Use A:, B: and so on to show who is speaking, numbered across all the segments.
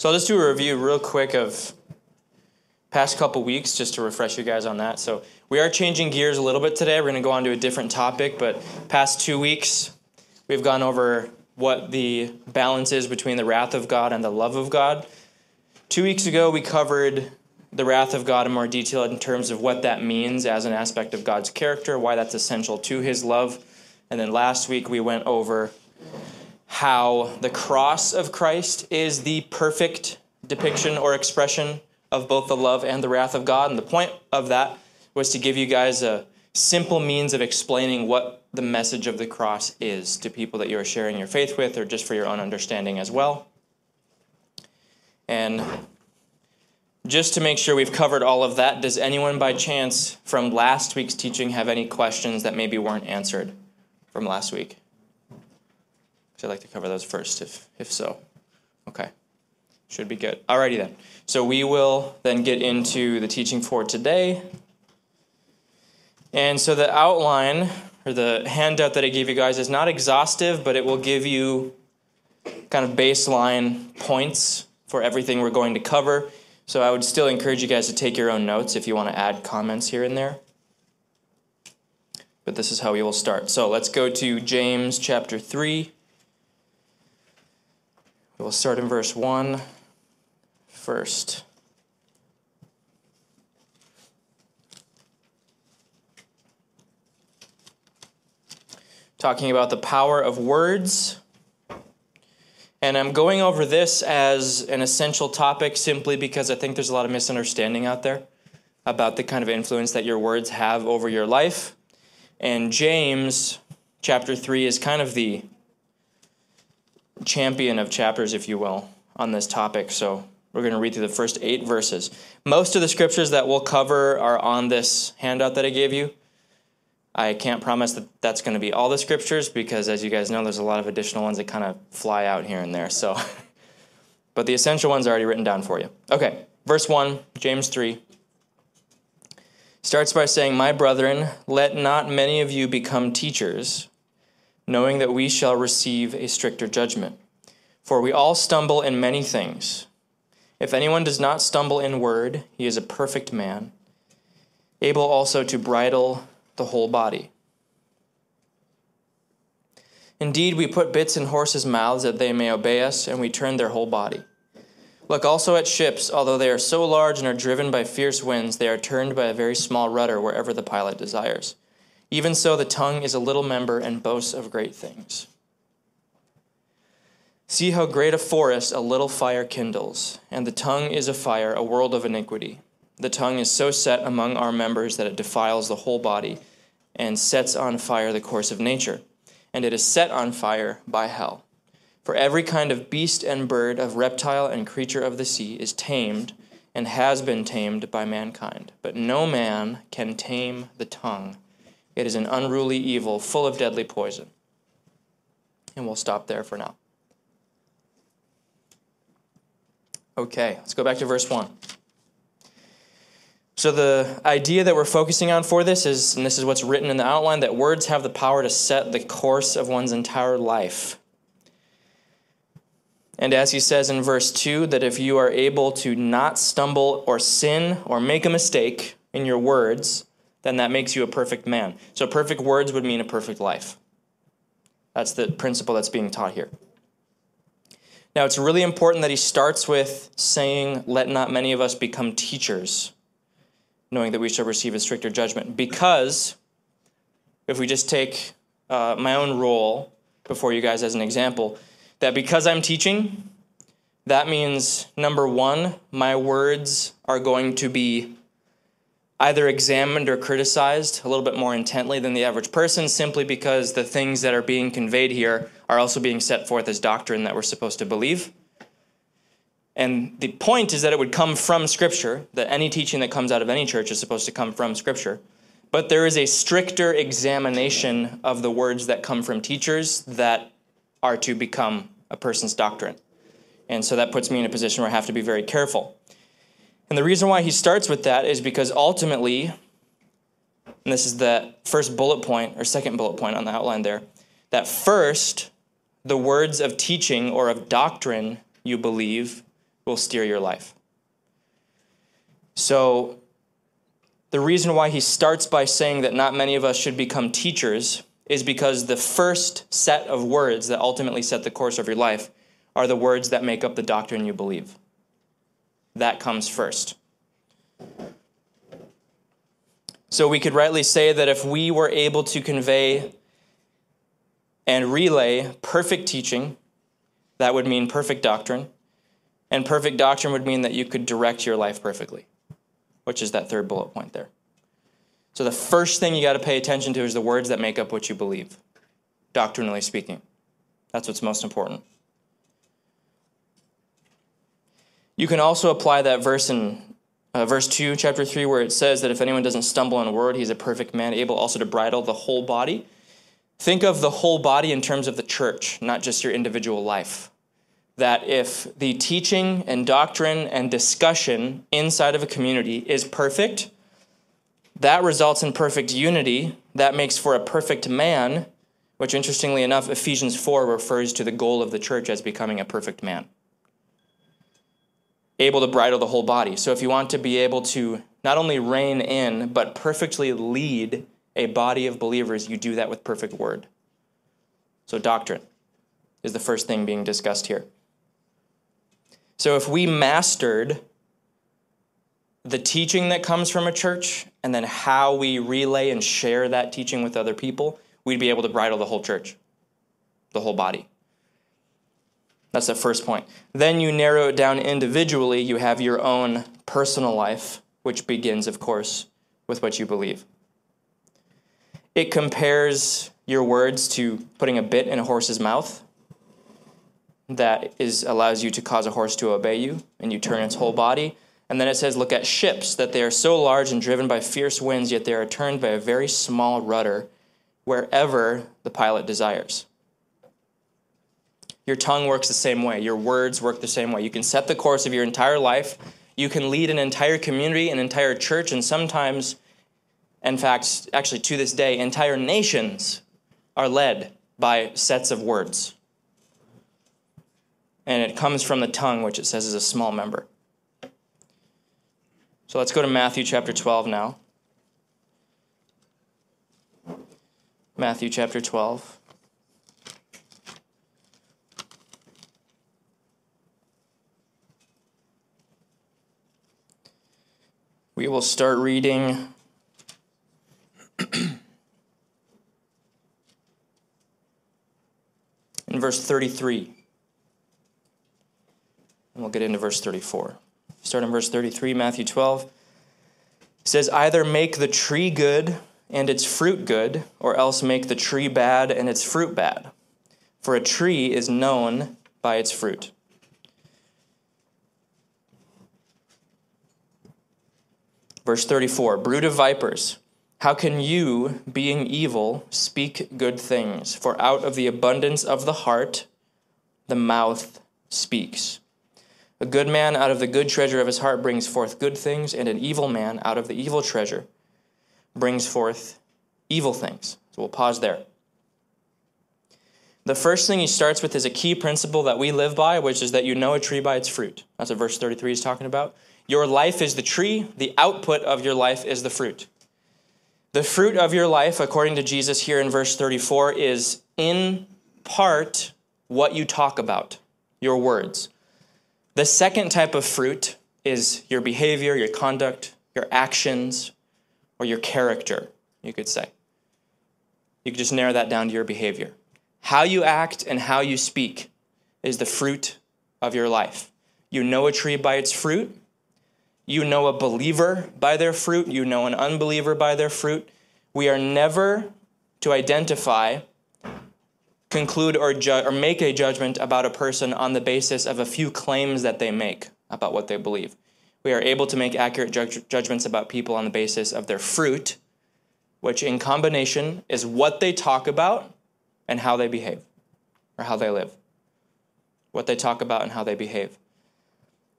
A: So I'll just do a review real quick of past couple weeks just to refresh you guys on that. So we are changing gears a little bit today. We're going to go on to a different topic, but past two weeks we've gone over what the balance is between the wrath of God and the love of God. Two weeks ago we covered the wrath of God in more detail in terms of what that means as an aspect of God's character, why that's essential to his love. And then last week we went over how the cross of Christ is the perfect depiction or expression of both the love and the wrath of God. And the point of that was to give you guys a simple means of explaining what the message of the cross is to people that you are sharing your faith with or just for your own understanding as well. And just to make sure we've covered all of that, does anyone by chance from last week's teaching have any questions that maybe weren't answered from last week? So I'd like to cover those first, if, if so. Okay. Should be good. Alrighty then. So we will then get into the teaching for today. And so the outline or the handout that I gave you guys is not exhaustive, but it will give you kind of baseline points for everything we're going to cover. So I would still encourage you guys to take your own notes if you want to add comments here and there. But this is how we will start. So let's go to James chapter 3. We'll start in verse 1 first. Talking about the power of words. And I'm going over this as an essential topic simply because I think there's a lot of misunderstanding out there about the kind of influence that your words have over your life. And James chapter 3 is kind of the champion of chapters, if you will, on this topic. So we're going to read through the first eight verses. Most of the scriptures that we'll cover are on this handout that I gave you. I can't promise that that's going to be all the scriptures because, as you guys know, there's a lot of additional ones that kind of fly out here and there. So, but the essential ones are already written down for you. Okay, verse 1, James 3 starts by saying, My brethren, let not many of you become teachers knowing that we shall receive a stricter judgment. For we all stumble in many things. If anyone does not stumble in word, he is a perfect man, able also to bridle the whole body. Indeed, we put bits in horses' mouths that they may obey us, and we turn their whole body. Look also at ships, although they are so large and are driven by fierce winds, they are turned by a very small rudder wherever the pilot desires. Even so, the tongue is a little member and boasts of great things. See how great a forest a little fire kindles, and the tongue is a fire, a world of iniquity. The tongue is so set among our members that it defiles the whole body and sets on fire the course of nature, and it is set on fire by hell. For every kind of beast and bird, of reptile and creature of the sea is tamed and has been tamed by mankind, but no man can tame the tongue. It is an unruly evil full of deadly poison. And we'll stop there for now. Okay, let's go back to verse 1. So, the idea that we're focusing on for this is, and this is what's written in the outline, that words have the power to set the course of one's entire life. And as he says in verse 2, that if you are able to not stumble or sin or make a mistake in your words, then that makes you a perfect man. So perfect words would mean a perfect life. That's the principle that's being taught here. Now, it's really important that he starts with saying, Let not many of us become teachers, knowing that we shall receive a stricter judgment. Because if we just take uh, my own role before you guys as an example, that because I'm teaching, that means number one, my words are going to be either examined or criticized a little bit more intently than the average person simply because the things that are being conveyed here are also being set forth as doctrine that we're supposed to believe. And the point is that it would come from Scripture, that any teaching that comes out of any church is supposed to come from Scripture. But there is a stricter examination of the words that come from teachers that are to become a person's doctrine. And so that puts me in a position where I have to be very careful. And the reason why he starts with that is because ultimately, and this is the first bullet point or second bullet point on the outline there, that first, the words of teaching or of doctrine you believe will steer your life. So, the reason why he starts by saying that not many of us should become teachers is because the first set of words that ultimately set the course of your life are the words that make up the doctrine you believe. That comes first. So we could rightly say that if we were able to convey and relay perfect teaching, that would mean perfect doctrine. And perfect doctrine would mean that you could direct your life perfectly, which is that third bullet point there. So the first thing you got to pay attention to is the words that make up what you believe, doctrinally speaking. That's what's most important. You can also apply that verse in uh, verse 2, chapter 3, where it says that if anyone doesn't stumble in a word, he's a perfect man, able also to bridle the whole body. Think of the whole body in terms of the church, not just your individual life. That if the teaching and doctrine and discussion inside of a community is perfect, that results in perfect unity. That makes for a perfect man, which interestingly enough, Ephesians 4 refers to the goal of the church as becoming a perfect man. Able to bridle the whole body. So if you want to be able to not only rein in, but perfectly lead a body of believers, you do that with perfect word. So, doctrine is the first thing being discussed here. So, if we mastered the teaching that comes from a church and then how we relay and share that teaching with other people, we'd be able to bridle the whole church, the whole body. That's the first point. Then you narrow it down individually. You have your own personal life, which begins, of course, with what you believe. It compares your words to putting a bit in a horse's mouth that is allows you to cause a horse to obey you and you turn its whole body. And then it says, Look at ships, that they are so large and driven by fierce winds, yet they are turned by a very small rudder wherever the pilot desires. Your tongue works the same way, your words work the same way. You can set the course of your entire life, you can lead an entire community, an entire church, and sometimes in fact, actually to this day, entire nations are led by sets of words. And it comes from the tongue, which it says is a small member. So let's go to Matthew chapter 12 now. Matthew chapter 12. We will start reading in verse 33. And we'll get into verse 34. Start in verse 33, Matthew 12. It says, Either make the tree good and its fruit good, or else make the tree bad and its fruit bad. For a tree is known by its fruit. Verse 34 Brood of vipers. How can you, being evil, speak good things? For out of the abundance of the heart, the mouth speaks. A good man out of the good treasure of his heart brings forth good things, and an evil man out of the evil treasure brings forth evil things. So we'll pause there. The first thing he starts with is a key principle that we live by, which is that you know a tree by its fruit. That's what verse 33 is talking about. Your life is the tree, the output of your life is the fruit. The fruit of your life, according to Jesus here in verse 34, is in part what you talk about, your words. The second type of fruit is your behavior, your conduct, your actions, or your character, you could say. You could just narrow that down to your behavior. How you act and how you speak is the fruit of your life. You know a tree by its fruit, you know a believer by their fruit. You know an unbeliever by their fruit. We are never to identify, conclude, or, ju- or make a judgment about a person on the basis of a few claims that they make about what they believe. We are able to make accurate ju- judgments about people on the basis of their fruit, which in combination is what they talk about and how they behave, or how they live. What they talk about and how they behave.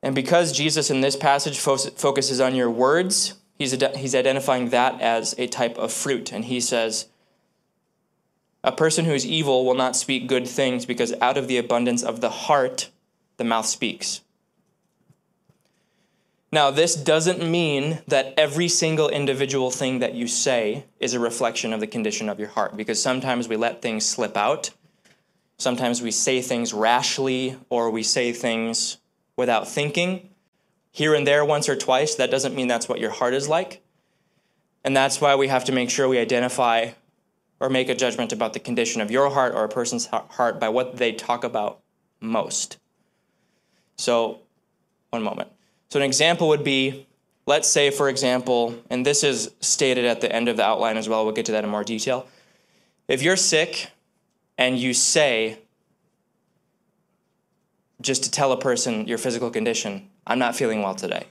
A: And because Jesus in this passage fo- focuses on your words, he's, ad- he's identifying that as a type of fruit. And he says, A person who is evil will not speak good things because out of the abundance of the heart, the mouth speaks. Now, this doesn't mean that every single individual thing that you say is a reflection of the condition of your heart, because sometimes we let things slip out. Sometimes we say things rashly or we say things without thinking. Here and there, once or twice, that doesn't mean that's what your heart is like. And that's why we have to make sure we identify or make a judgment about the condition of your heart or a person's heart by what they talk about most. So, one moment. So, an example would be let's say, for example, and this is stated at the end of the outline as well, we'll get to that in more detail. If you're sick and you say, just to tell a person your physical condition, I'm not feeling well today.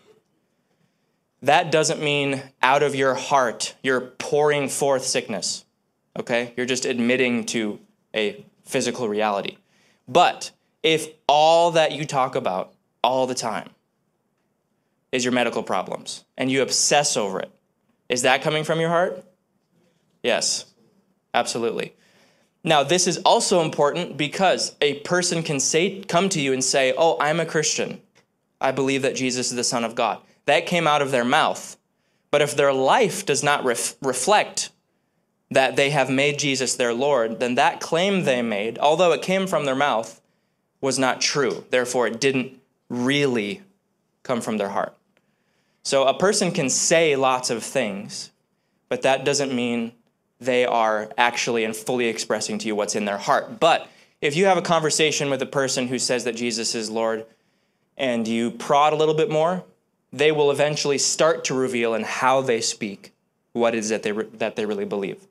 A: That doesn't mean out of your heart you're pouring forth sickness, okay? You're just admitting to a physical reality. But if all that you talk about all the time is your medical problems and you obsess over it, is that coming from your heart? Yes, absolutely. Now, this is also important because a person can say, come to you and say, Oh, I'm a Christian. I believe that Jesus is the Son of God. That came out of their mouth. But if their life does not ref- reflect that they have made Jesus their Lord, then that claim they made, although it came from their mouth, was not true. Therefore, it didn't really come from their heart. So a person can say lots of things, but that doesn't mean they are actually and fully expressing to you what's in their heart. But if you have a conversation with a person who says that Jesus is Lord and you prod a little bit more, they will eventually start to reveal in how they speak what it is that they, re- that they really believe.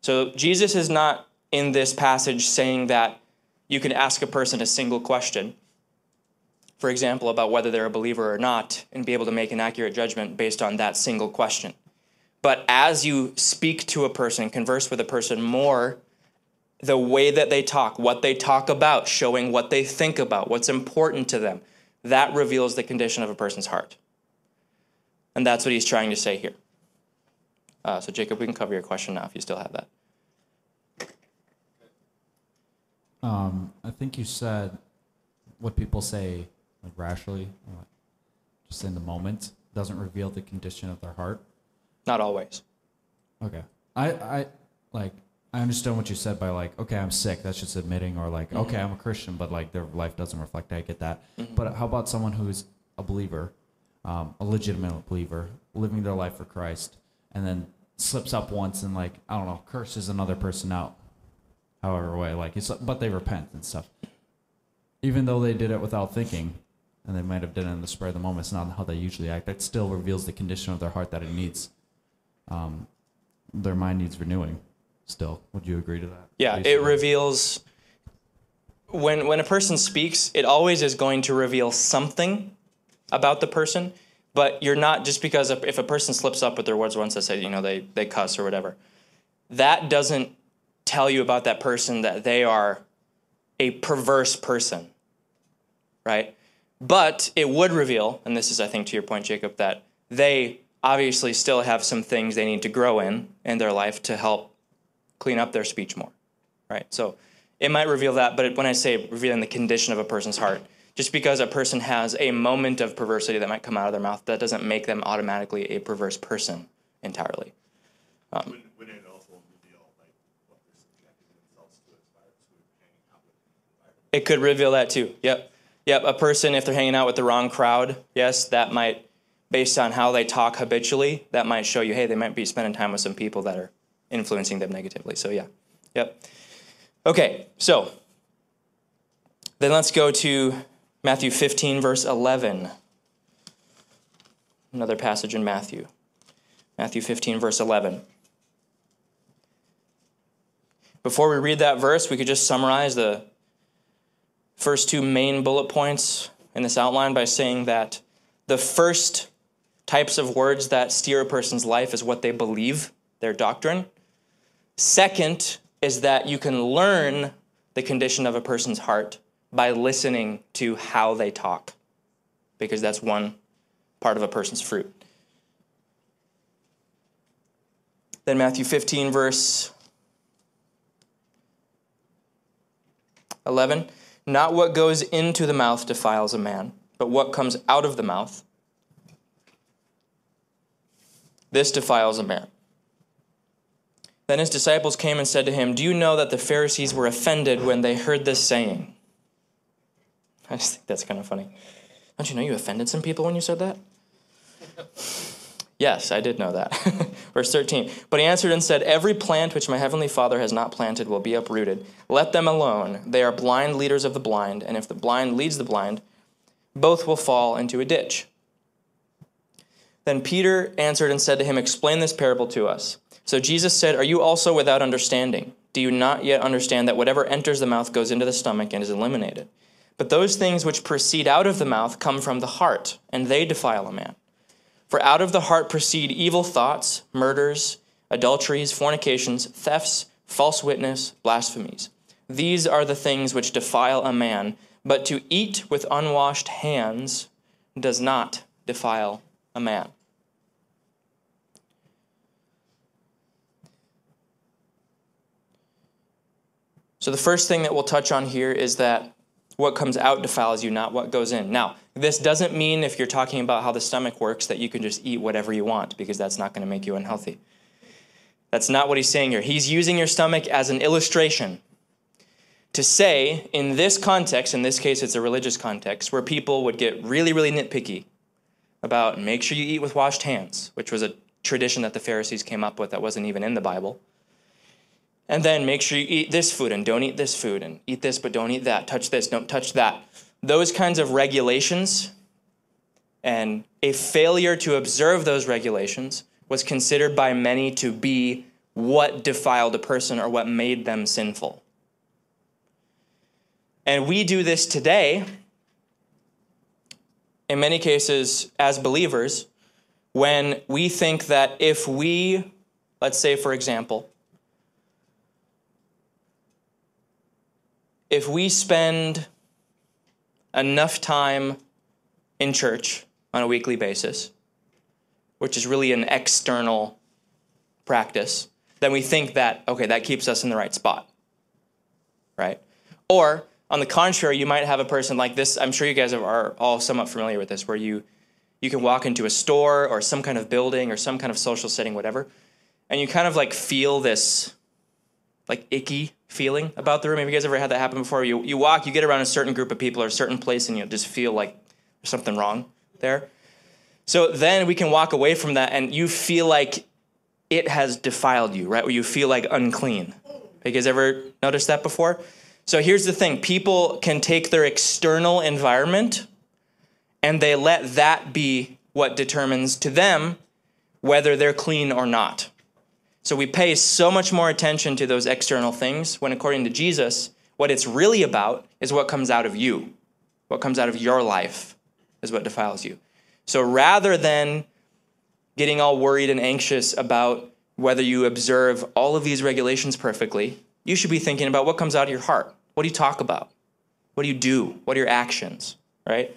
A: So Jesus is not in this passage saying that you can ask a person a single question, for example, about whether they're a believer or not, and be able to make an accurate judgment based on that single question. But as you speak to a person, converse with a person more, the way that they talk, what they talk about, showing what they think about, what's important to them, that reveals the condition of a person's heart. And that's what he's trying to say here. Uh, so, Jacob, we can cover your question now if you still have that.
B: Um, I think you said what people say like rashly, just in the moment, doesn't reveal the condition of their heart.
A: Not always.
B: Okay. I, I like I understand what you said by like, okay, I'm sick. That's just admitting, or like, okay, I'm a Christian, but like their life doesn't reflect. I get that. But how about someone who's a believer, um, a legitimate believer, living their life for Christ, and then slips up once and like I don't know, curses another person out, however way. Like it's but they repent and stuff. Even though they did it without thinking, and they might have done it in the spur of the moment, it's not how they usually act. That still reveals the condition of their heart that it needs. Um, their mind needs renewing. Still, would you agree to that?
A: Yeah, it reveals when when a person speaks, it always is going to reveal something about the person, but you're not just because if a person slips up with their words once, let's say you know they they cuss or whatever, that doesn't tell you about that person that they are a perverse person, right? But it would reveal, and this is I think to your point, Jacob, that they obviously still have some things they need to grow in in their life to help clean up their speech more, right? So it might reveal that, but when I say revealing the condition of a person's heart, just because a person has a moment of perversity that might come out of their mouth, that doesn't make them automatically a perverse person entirely.
C: Um, would, would it also reveal like what they're subjecting themselves to as far as who they're hanging out with in the environment?
A: It could reveal that too. Yep. Yep. A person, if they're hanging out with the wrong crowd, yes, that might, based on how they talk habitually, that might show you, hey, they might be spending time with some people that are influencing them negatively. So, yeah. Yep. Okay. So, then let's go to Matthew 15, verse 11. Another passage in Matthew. Matthew 15, verse 11. Before we read that verse, we could just summarize the first two main bullet points in this outline by saying that the first types of words that steer a person's life is what they believe, their doctrine. Second is that you can learn the condition of a person's heart by listening to how they talk, because that's one part of a person's fruit. Then Matthew 15, verse 11. Not what goes into the mouth defiles a man, but what comes out of the mouth. This defiles a man. Then his disciples came and said to him, Do you know that the Pharisees were offended when they heard this saying? I just think that's kind of funny. Don't you know you offended some people when you said that? yes, I did know that. Verse 13. But he answered and said, Every plant which my heavenly Father has not planted will be uprooted. Let them alone. They are blind leaders of the blind, and if the blind leads the blind, both will fall into a ditch. Then Peter answered and said to him, Explain this parable to us. So Jesus said, Are you also without understanding? Do you not yet understand that whatever enters the mouth goes into the stomach and is eliminated? But those things which proceed out of the mouth come from the heart, and they defile a man. For out of the heart proceed evil thoughts, murders, adulteries, fornications, thefts, false witness, blasphemies. These are the things which defile a man, but to eat with unwashed hands does not defile a man. So, the first thing that we'll touch on here is that what comes out defiles you, not what goes in. Now, this doesn't mean if you're talking about how the stomach works that you can just eat whatever you want, because that's not going to make you unhealthy. That's not what he's saying here. He's using your stomach as an illustration to say, in this context, in this case, it's a religious context, where people would get really, really nitpicky about make sure you eat with washed hands, which was a tradition that the Pharisees came up with that wasn't even in the Bible. And then make sure you eat this food and don't eat this food and eat this but don't eat that. Touch this, don't touch that. Those kinds of regulations and a failure to observe those regulations was considered by many to be what defiled a person or what made them sinful. And we do this today, in many cases, as believers, when we think that if we, let's say, for example, if we spend enough time in church on a weekly basis, which is really an external practice, then we think that, okay, that keeps us in the right spot, right? Or, on the contrary, you might have a person like this. I'm sure you guys are all somewhat familiar with this, where you, you can walk into a store or some kind of building or some kind of social setting, whatever, and you kind of like feel this like icky feeling about the room. Have you guys ever had that happen before? You you walk, you get around a certain group of people or a certain place, and you just feel like there's something wrong there. So then we can walk away from that, and you feel like it has defiled you, right? Where you feel like unclean. Have you guys ever noticed that before? So here's the thing: people can take their external environment, and they let that be what determines to them whether they're clean or not. So we pay so much more attention to those external things when, according to Jesus, what it's really about is what comes out of you. What comes out of your life is what defiles you. So rather than getting all worried and anxious about whether you observe all of these regulations perfectly, you should be thinking about what comes out of your heart. What do you talk about? What do you do? What are your actions? Right?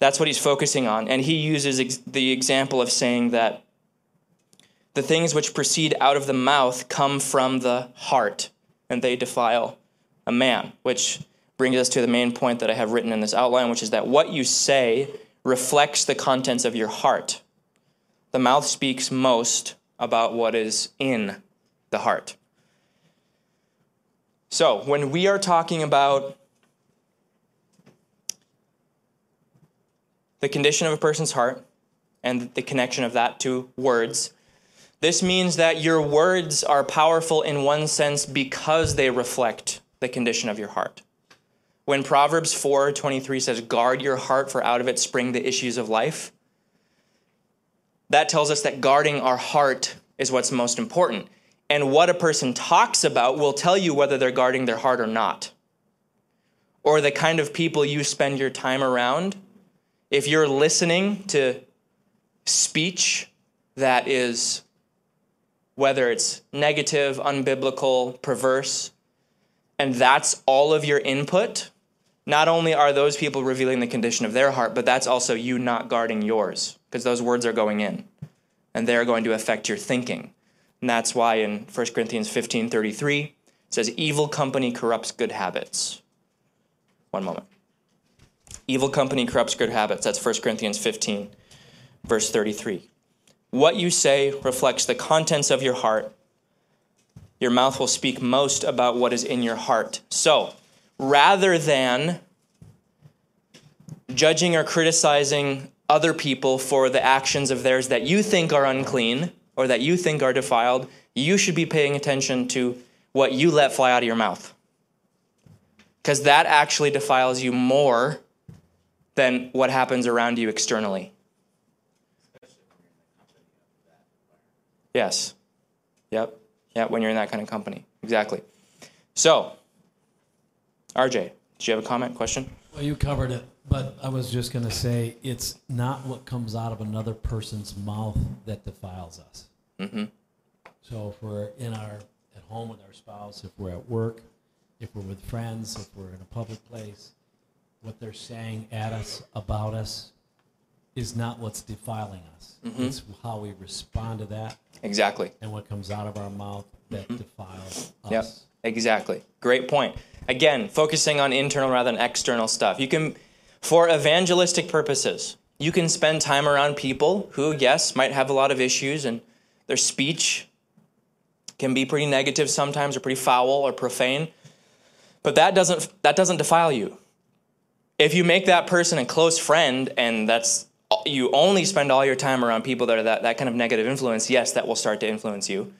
A: That's what he's focusing on. And he uses ex- the example of saying that the things which proceed out of the mouth come from the heart, and they defile a man, which brings us to the main point that I have written in this outline, which is that what you say reflects the contents of your heart. The mouth speaks most about what is in the heart. So, when we are talking about the condition of a person's heart and the connection of that to words, this means that your words are powerful in one sense because they reflect the condition of your heart. When Proverbs 4:23 says guard your heart for out of it spring the issues of life, that tells us that guarding our heart is what's most important. And what a person talks about will tell you whether they're guarding their heart or not. Or the kind of people you spend your time around. If you're listening to speech that is whether it's negative, unbiblical, perverse, and that's all of your input, not only are those people revealing the condition of their heart, but that's also you not guarding yours, because those words are going in and they're going to affect your thinking. And that's why in 1 Corinthians 15 33, it says, Evil company corrupts good habits. One moment. Evil company corrupts good habits. That's 1 Corinthians 15, verse 33. What you say reflects the contents of your heart. Your mouth will speak most about what is in your heart. So, rather than judging or criticizing other people for the actions of theirs that you think are unclean or that you think are defiled, you should be paying attention to what you let fly out of your mouth. Because that actually defiles you more than what happens around you externally. Yes. Yep. Yeah, when you're in that kind of company. Exactly. So, RJ, did you have a comment, question?
D: Well, you covered it, but I was just going to say it's not what comes out of another person's mouth that defiles us.
A: Mm-hmm.
D: So if we're in our at home with our spouse, if we're at work, if we're with friends, if we're in a public place, what they're saying at us about us is not what's defiling us. Mm-hmm. It's how we respond to that
A: Exactly.
D: and what comes out of our mouth that mm-hmm. defiles us.
A: Yep, exactly. Great point. Again, focusing on internal rather than external stuff. You can, for evangelistic purposes, you can spend time around people who, yes, might have a lot of issues and their speech can be pretty negative sometimes or pretty foul or profane. But that doesn't that doesn't defile you. If you make that person a close friend and that's you only spend all your time around people that are that, that kind of negative influence, yes, that will start to influence you.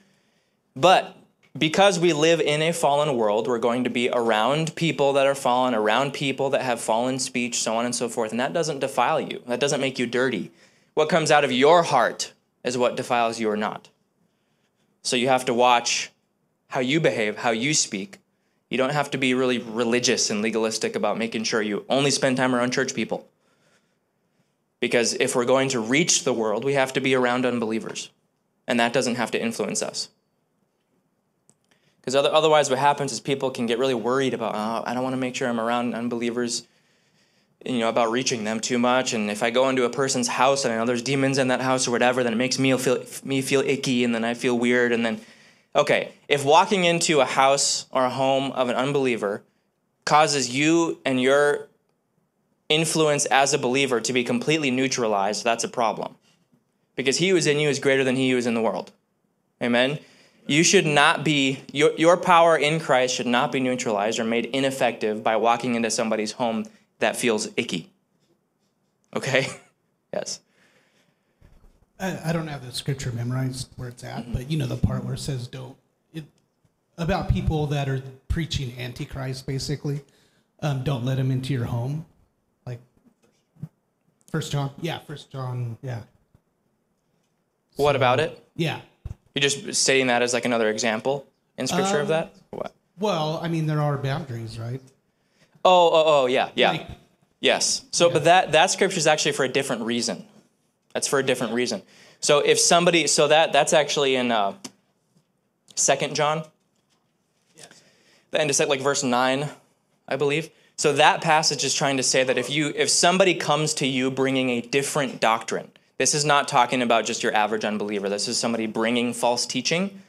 A: But because we live in a fallen world, we're going to be around people that are fallen, around people that have fallen speech, so on and so forth. And that doesn't defile you. That doesn't make you dirty. What comes out of your heart is what defiles you or not. So you have to watch how you behave, how you speak. You don't have to be really religious and legalistic about making sure you only spend time around church people. Because if we're going to reach the world, we have to be around unbelievers. And that doesn't have to influence us. Because otherwise, what happens is people can get really worried about, oh, I don't want to make sure I'm around unbelievers, you know, about reaching them too much. And if I go into a person's house and I know there's demons in that house or whatever, then it makes me feel me feel icky, and then I feel weird. And then, okay, if walking into a house or a home of an unbeliever causes you and your influence as a believer to be completely neutralized, that's a problem. Because he who is in you is greater than he who is in the world. Amen. You should not be, your, your power in Christ should not be neutralized or made ineffective by walking into somebody's home that feels icky. Okay? yes.
E: I, don't have the scripture memorized where it's at, but you know the part where it says don't it, about people that are preaching antichrist, basically. Um, don't let them into your home, First John. Yeah, First John. Yeah,
A: What about it?
E: yeah.
A: You're just stating that as like another example in scripture of
E: Um,
A: that? What?
E: Well, I mean there are boundaries, right?
A: Oh, oh, oh, yeah, yeah.
E: Like,
A: Yes. So, but that that scripture is actually for a different reason. That's for a different reason. So, if somebody, so that that's actually in uh, Second John. Yes. The end of like verse nine, I believe. So that passage is trying to say that if you if somebody comes to you bringing a different doctrine, this is not talking about just your average unbeliever. This is somebody bringing false teaching.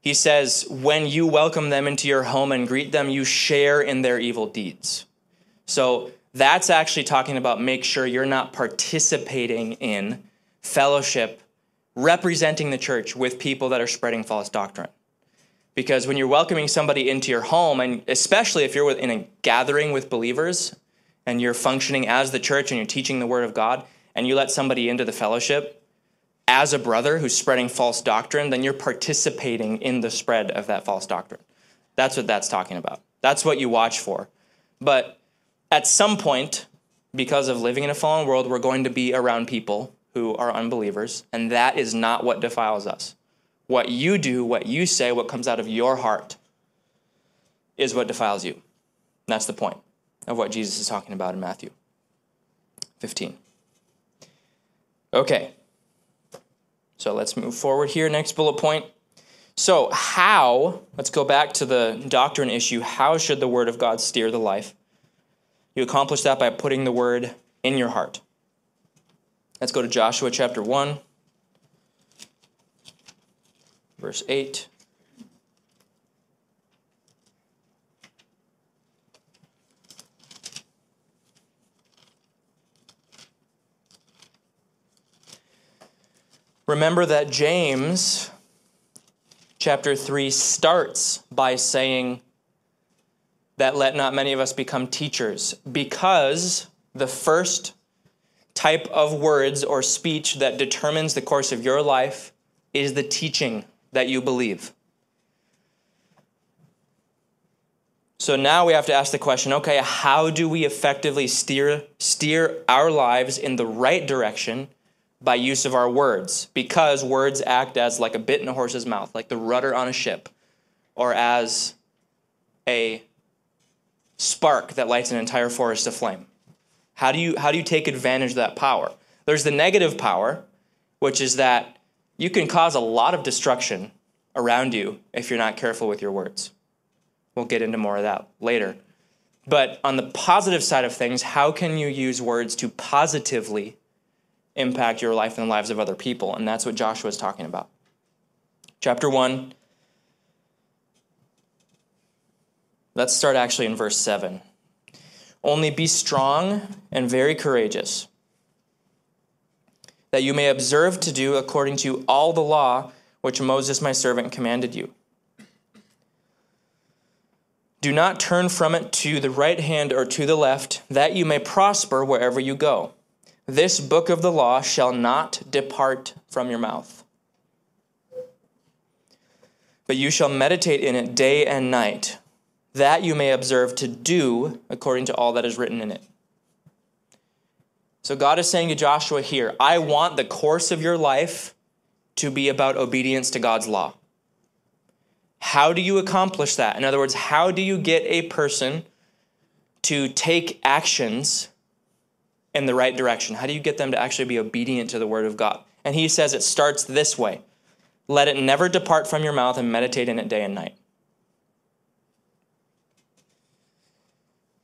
A: He says, when you welcome them into your home and greet them, you share in their evil deeds. So that's actually talking about make sure you're not participating in fellowship, representing the church with people that are spreading false doctrine. Because when you're welcoming somebody into your home, and especially if you're in a gathering with believers and you're functioning as the church and you're teaching the word of God, and you let somebody into the fellowship as a brother who's spreading false doctrine, then you're participating in the spread of that false doctrine. That's what that's talking about. That's what you watch for. But at some point, because of living in a fallen world, we're going to be around people who are unbelievers, and that is not what defiles us. What you do, what you say, what comes out of your heart is what defiles you. That's the point of what Jesus is talking about in Matthew 15. Okay. So let's move forward here. Next bullet point. So, how, let's go back to the doctrine issue. How should the Word of God steer the life? You accomplish that by putting the Word in your heart. Let's go to Joshua chapter 1, verse 8. Remember that James chapter 3 starts by saying that let not many of us become teachers because the first type of words or speech that determines the course of your life is the teaching that you believe. So now we have to ask the question okay, how do we effectively steer, steer our lives in the right direction by use of our words? Because words act as like a bit in a horse's mouth, like the rudder on a ship, or as a spark that lights an entire forest aflame. How do you, how do you take advantage of that power? There's the negative power, which is that you can cause a lot of destruction around you if you're not careful with your words. We'll get into more of that later. But on the positive side of things, how can you use words to positively impact your life and the lives of other people? And that's what Joshua is talking about. Chapter 1. Let's start actually in verse 7. Only be strong and very courageous, that you may observe to do according to all the law which Moses my servant commanded you. Do not turn from it to the right hand or to the left, that you may prosper wherever you go. This book of the law shall not depart from your mouth. But you shall meditate in it day and night, that you may observe to do according to all that is written in it. So God is saying to Joshua here, I want the course of your life to be about obedience to God's law. How do you accomplish that? In other words, how do you get a person to take actions in the right direction? How do you get them to actually be obedient to the word of God? And he says it starts this way Let it never depart from your mouth and meditate in it day and night.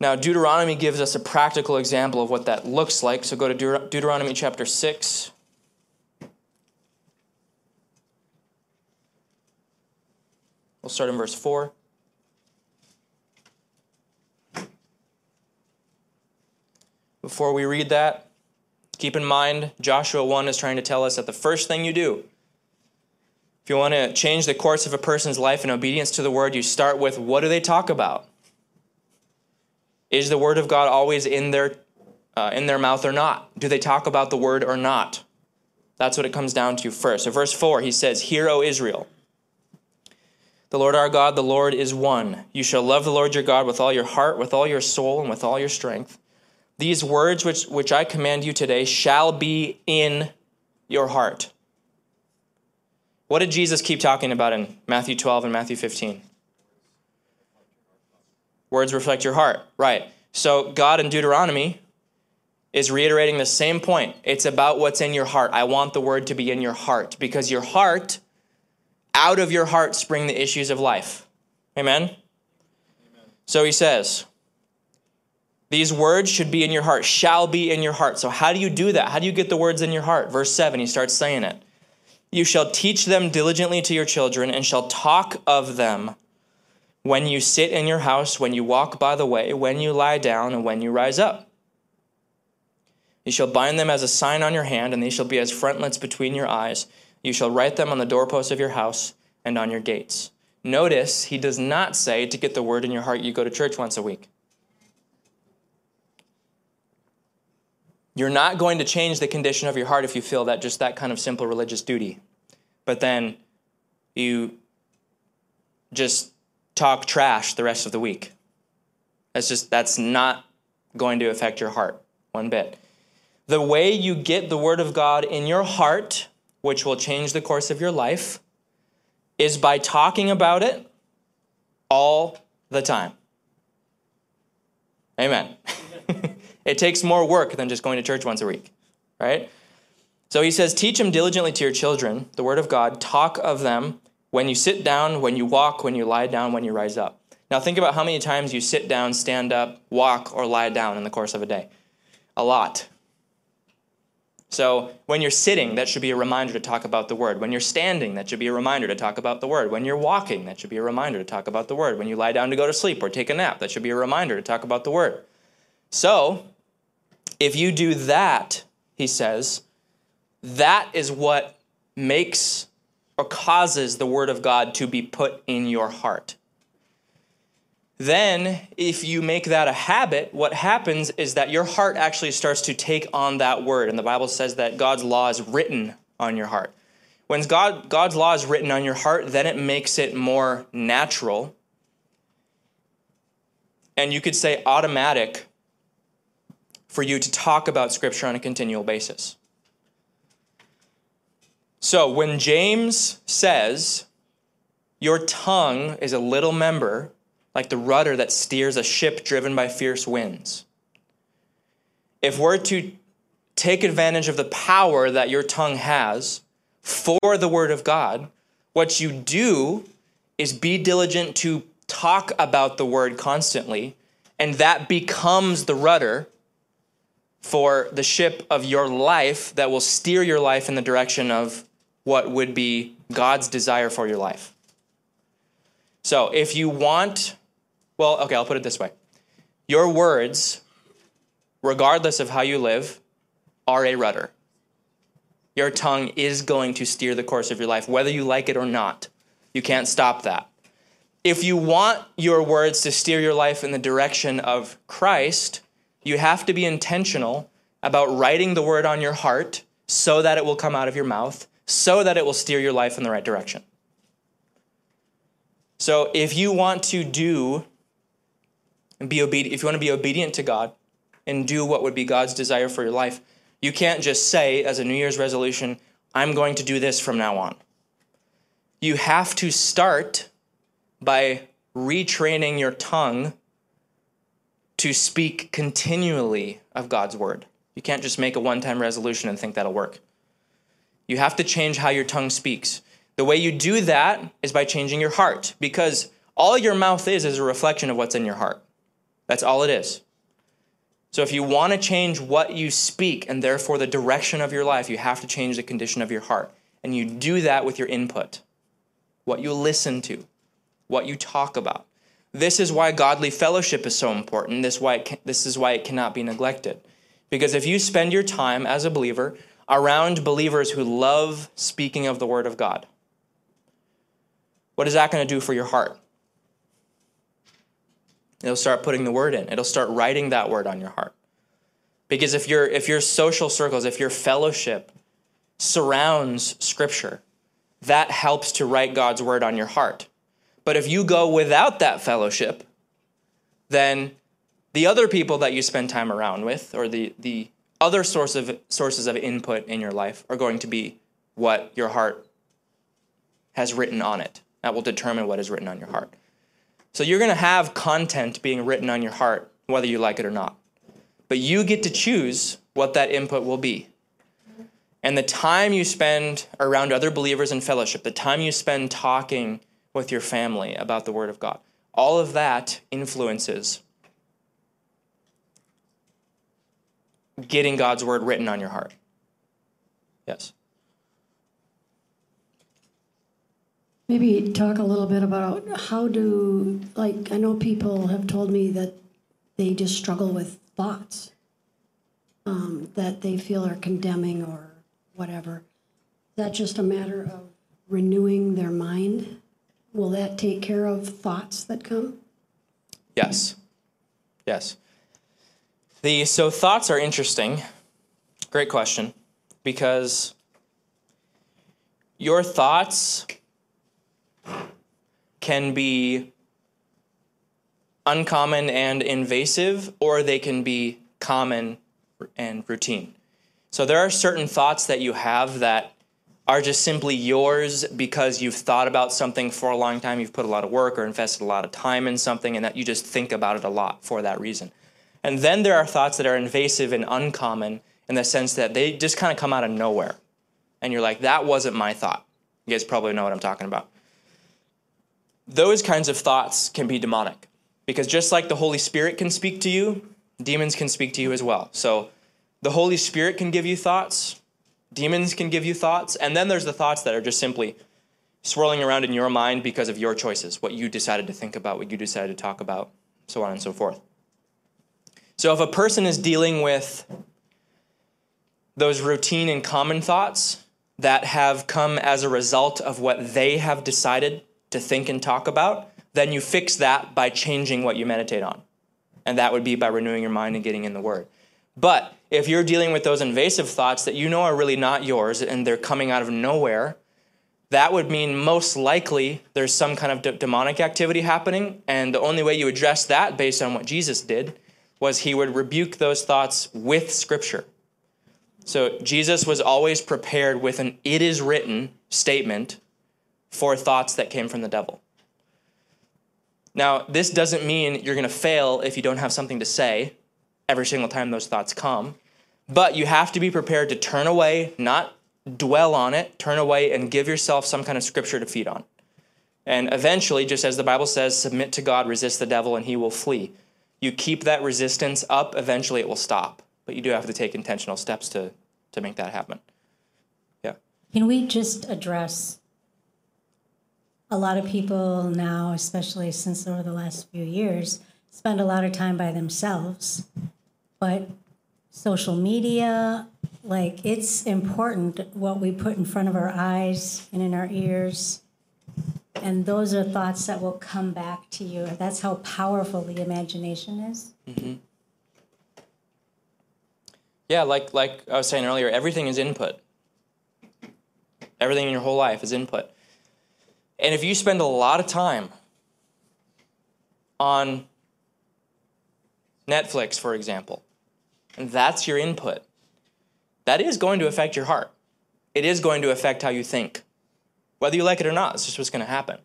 A: Now, Deuteronomy gives us a practical example of what that looks like. So go to Deut- Deuteronomy chapter 6. We'll start in verse 4. Before we read that, keep in mind Joshua 1 is trying to tell us that the first thing you do, if you want to change the course of a person's life in obedience to the word, you start with what do they talk about? Is the word of God always in their, uh, in their mouth or not? Do they talk about the word or not? That's what it comes down to first. So, verse 4, he says, Hear, O Israel. The Lord our God, the Lord is one. You shall love the Lord your God with all your heart, with all your soul, and with all your strength. These words which, which I command you today shall be in your heart. What did Jesus keep talking about in Matthew 12 and Matthew 15? Words reflect your heart. Right. So God in Deuteronomy is reiterating the same point. It's about what's in your heart. I want the word to be in your heart because your heart, out of your heart spring the issues of life. Amen? Amen. So he says, these words should be in your heart, shall be in your heart. So, how do you do that? How do you get the words in your heart? Verse 7, he starts saying it. You shall teach them diligently to your children, and shall talk of them when you sit in your house, when you walk by the way, when you lie down, and when you rise up. You shall bind them as a sign on your hand, and they shall be as frontlets between your eyes. You shall write them on the doorposts of your house and on your gates. Notice he does not say to get the word in your heart, you go to church once a week. You're not going to change the condition of your heart if you feel that just that kind of simple religious duty. But then you just talk trash the rest of the week. That's just that's not going to affect your heart one bit. The way you get the word of God in your heart, which will change the course of your life, is by talking about it all the time. Amen. it takes more work than just going to church once a week, right? So he says, Teach them diligently to your children, the word of God. Talk of them when you sit down, when you walk, when you lie down, when you rise up. Now think about how many times you sit down, stand up, walk, or lie down in the course of a day. A lot. So when you're sitting, that should be a reminder to talk about the word. When you're standing, that should be a reminder to talk about the word. When you're walking, that should be a reminder to talk about the word. When you lie down to go to sleep or take a nap, that should be a reminder to talk about the word. So, if you do that, he says, that is what makes or causes the word of God to be put in your heart. Then, if you make that a habit, what happens is that your heart actually starts to take on that word. And the Bible says that God's law is written on your heart. When God, God's law is written on your heart, then it makes it more natural. And you could say automatic for you to talk about Scripture on a continual basis. So when James says, Your tongue is a little member, like the rudder that steers a ship driven by fierce winds. If we're to take advantage of the power that your tongue has for the Word of God, what you do is be diligent to talk about the Word constantly, and that becomes the rudder for the ship of your life that will steer your life in the direction of what would be God's desire for your life. So if you want, well, okay, I'll put it this way your words, regardless of how you live, are a rudder. Your tongue is going to steer the course of your life, whether you like it or not. You can't stop that. If you want your words to steer your life in the direction of Christ, you have to be intentional about writing the word on your heart so that it will come out of your mouth, so that it will steer your life in the right direction. So if you want to do and be obedient, if you want to be obedient to God and do what would be God's desire for your life, you can't just say as a New Year's resolution, I'm going to do this from now on. You have to start by retraining your tongue to speak continually of God's word. You can't just make a one time resolution and think that'll work. You have to change how your tongue speaks. The way you do that is by changing your heart because all your mouth is is a reflection of what's in your heart. That's all it is. So if you want to change what you speak and therefore the direction of your life, you have to change the condition of your heart. And you do that with your input, what you listen to, what you talk about. This is why godly fellowship is so important. This, why can, this is why it cannot be neglected. Because if you spend your time as a believer around believers who love speaking of the Word of God, what is that going to do for your heart? It'll start putting the word in. It'll start writing that word on your heart. Because if your if your social circles, if your fellowship surrounds scripture, that helps to write God's word on your heart. But if you go without that fellowship, then the other people that you spend time around with or the the other source of sources of input in your life are going to be what your heart has written on it. That will determine what is written on your heart. So you're going to have content being written on your heart, whether you like it or not. But you get to choose what that input will be. And the time you spend around other believers in fellowship, the time you spend talking with your family about the Word of God, all of that influences getting God's Word written on your heart. Yes.
F: Maybe talk a little bit about how do, like, I know people have told me that they just struggle with thoughts um, that they feel are condemning or whatever. Is that just a matter of renewing their mind? Will that take care of thoughts that come?
A: Yes. Yes. The so thoughts are interesting. Great question because your thoughts can be uncommon and invasive, or they can be common and routine. So there are certain thoughts that you have that are just simply yours because you've thought about something for a long time, you've put a lot of work or invested a lot of time in something, and that you just think about it a lot for that reason. And then there are thoughts that are invasive and uncommon in the sense that they just kind of come out of nowhere. And you're like, that wasn't my thought. You guys probably know what I'm talking about those kinds of thoughts can be demonic because just like the Holy Spirit can speak to you, demons can speak to you as well. So the Holy Spirit can give you thoughts, demons can give you thoughts, and then there's the thoughts that are just simply swirling around in your mind because of your choices, what you decided to think about, what you decided to talk about, so on and so forth. So if a person is dealing with those routine and common thoughts, that have come as a result of what they have decided to think and talk about, then you fix that by changing what you meditate on. And that would be by renewing your mind and getting in the Word. But if you're dealing with those invasive thoughts that you know are really not yours and they're coming out of nowhere, that would mean most likely there's some kind of de- demonic activity happening. And the only way you address that, based on what Jesus did, was he would rebuke those thoughts with Scripture. So Jesus was always prepared with an it is written statement for thoughts that came from the devil. Now, this doesn't mean you're going to fail if you don't have something to say every single time those thoughts come, but you have to be prepared to turn away, not dwell on it, turn away, and give yourself some kind of scripture to feed on. And eventually, just as the Bible says, submit to God, resist the devil, and he will flee. You keep that resistance up, eventually it will stop. But you do have to take intentional steps to, to make that happen. Yeah.
G: Can we just address a lot of people now, especially since over the last few years, spend a lot of time by themselves, but social media, like it's important what we put in front of our eyes and in our ears. And those are thoughts that will come back to you. That's how powerful the imagination is. Mm-hmm.
A: Yeah, like like I was saying earlier, everything is input. Everything in your whole life is input. And if you spend a lot of time on Netflix, for example, and that's your input, that is going to affect your heart. It is going to affect how you think. Whether you like it or not, it's just what's going to happen.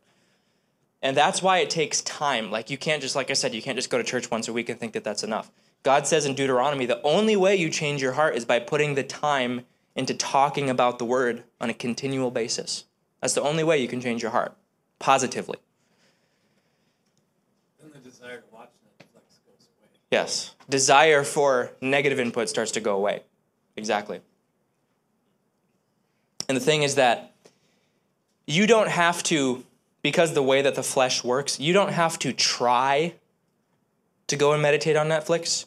A: And that's why it takes time. Like, you can't just, like I said, you can't just go to church once a week and think that that's enough. God says in Deuteronomy the only way you change your heart is by putting the time into talking about the word on a continual basis. That's the only way you can change your heart positively.
D: Then the desire to watch Netflix goes away.
A: Yes. Desire for negative input starts to go away. Exactly. And the thing is that you don't have to, because the way that the flesh works, you don't have to try to go and meditate on Netflix.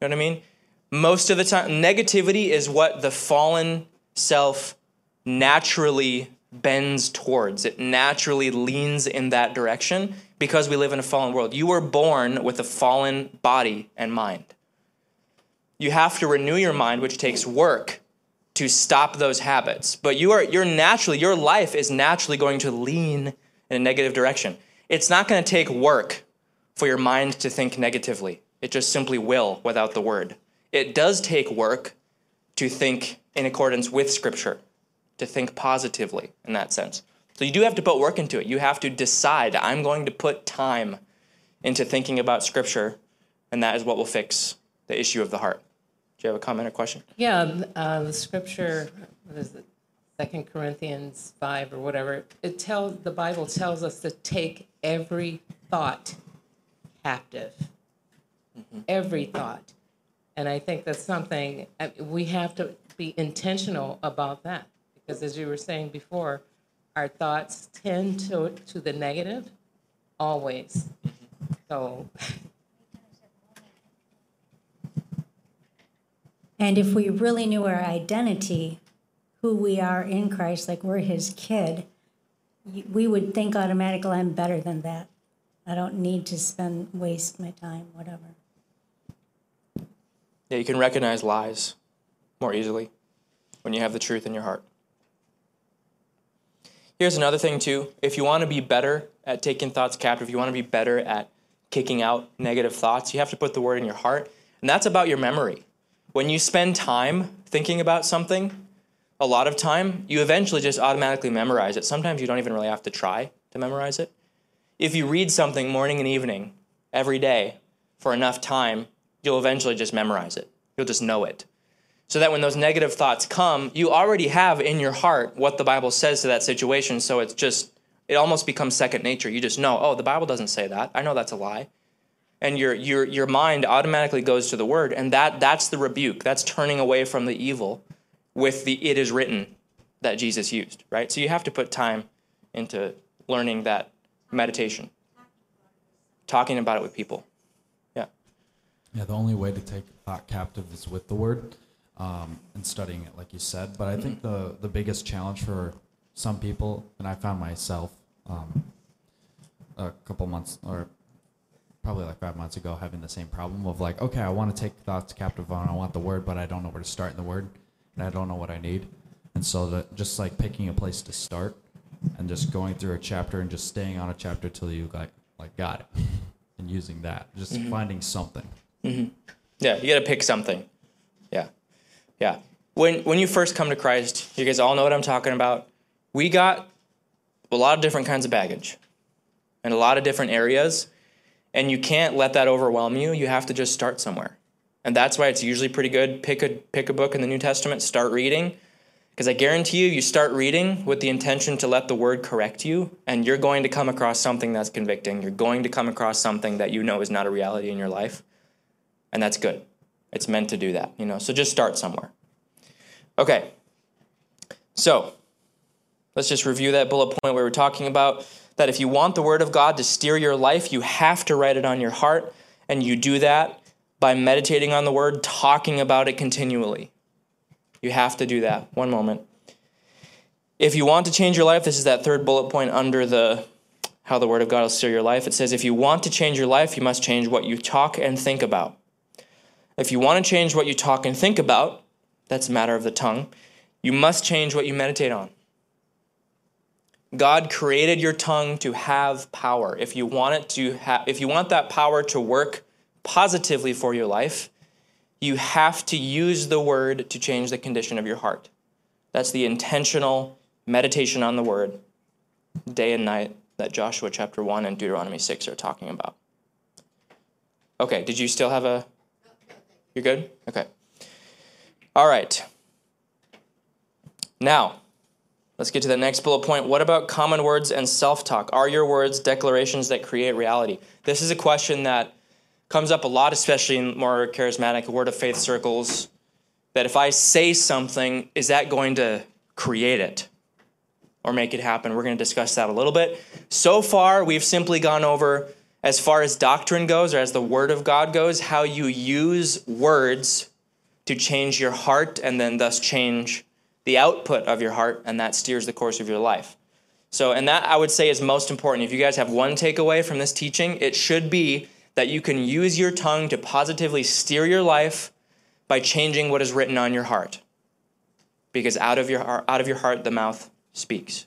A: You know what I mean? Most of the time, negativity is what the fallen self naturally bends towards. It naturally leans in that direction because we live in a fallen world. You were born with a fallen body and mind. You have to renew your mind, which takes work to stop those habits. But you are you're naturally your life is naturally going to lean in a negative direction. It's not going to take work for your mind to think negatively. It just simply will without the word. It does take work to think in accordance with scripture, to think positively in that sense. So you do have to put work into it. You have to decide I'm going to put time into thinking about scripture, and that is what will fix the issue of the heart. You have a comment or question?
H: Yeah, uh, the scripture, what is it, Second Corinthians five or whatever. It tells the Bible tells us to take every thought captive, every thought, and I think that's something uh, we have to be intentional about that because, as you were saying before, our thoughts tend to to the negative, always. So
G: And if we really knew our identity, who we are in Christ, like we're his kid, we would think automatically, I'm better than that. I don't need to spend, waste my time, whatever.
A: Yeah, you can recognize lies more easily when you have the truth in your heart. Here's another thing, too. If you want to be better at taking thoughts captive, if you want to be better at kicking out negative thoughts, you have to put the word in your heart. And that's about your memory. When you spend time thinking about something, a lot of time, you eventually just automatically memorize it. Sometimes you don't even really have to try to memorize it. If you read something morning and evening every day for enough time, you'll eventually just memorize it. You'll just know it. So that when those negative thoughts come, you already have in your heart what the Bible says to that situation. So it's just, it almost becomes second nature. You just know, oh, the Bible doesn't say that. I know that's a lie. And your, your, your mind automatically goes to the word. And that, that's the rebuke. That's turning away from the evil with the it is written that Jesus used, right? So you have to put time into learning that meditation, talking about it with people. Yeah.
B: Yeah, the only way to take thought captive is with the word. um, and studying it, like you said. But I think the the biggest challenge for some people, and I found myself um, a couple months or probably like five months ago having the same problem of like, okay, I want to take thoughts captive on, I want the word, but I don't know where to start in the word, and I don't know what I need, and so that just like picking a place to start, and just going through a chapter and just staying on a chapter till you like like got it, and using that, just mm-hmm. finding something. Mm-hmm.
A: Yeah, you got to pick something. Yeah. Yeah. When when you first come to Christ, you guys all know what I'm talking about. We got a lot of different kinds of baggage in a lot of different areas, and you can't let that overwhelm you. You have to just start somewhere. And that's why it's usually pretty good pick a pick a book in the New Testament, start reading. Because I guarantee you, you start reading with the intention to let the word correct you, and you're going to come across something that's convicting. You're going to come across something that you know is not a reality in your life and that's good. It's meant to do that, you know. So just start somewhere. Okay. So, let's just review that bullet point we were talking about that if you want the word of God to steer your life, you have to write it on your heart, and you do that by meditating on the word, talking about it continually. You have to do that. One moment. If you want to change your life, this is that third bullet point under the how the word of God will steer your life. It says if you want to change your life, you must change what you talk and think about. If you want to change what you talk and think about, that's a matter of the tongue, you must change what you meditate on. God created your tongue to have power. If you want it to ha- if you want that power to work positively for your life, you have to use the word to change the condition of your heart. That's the intentional meditation on the word day and night that Joshua chapter 1 and Deuteronomy 6 are talking about. Okay, did you still have a You're good? Okay. All right. Now, let's get to the next bullet point. What about common words and self-talk? Are your words declarations that create reality? This is a question that comes up a lot, especially in more charismatic word of faith circles. That if I say something, is that going to create it or make it happen? We're going to discuss that a little bit. So far, we've simply gone over, as far as doctrine goes or as the Word of God goes, how you use words to change your heart and then thus change the output of your heart, and that steers the course of your life. So, and that I would say is most important. If you guys have one takeaway from this teaching, it should be that you can use your tongue to positively steer your life by changing what is written on your heart. Because out of your heart, out of your heart the mouth speaks.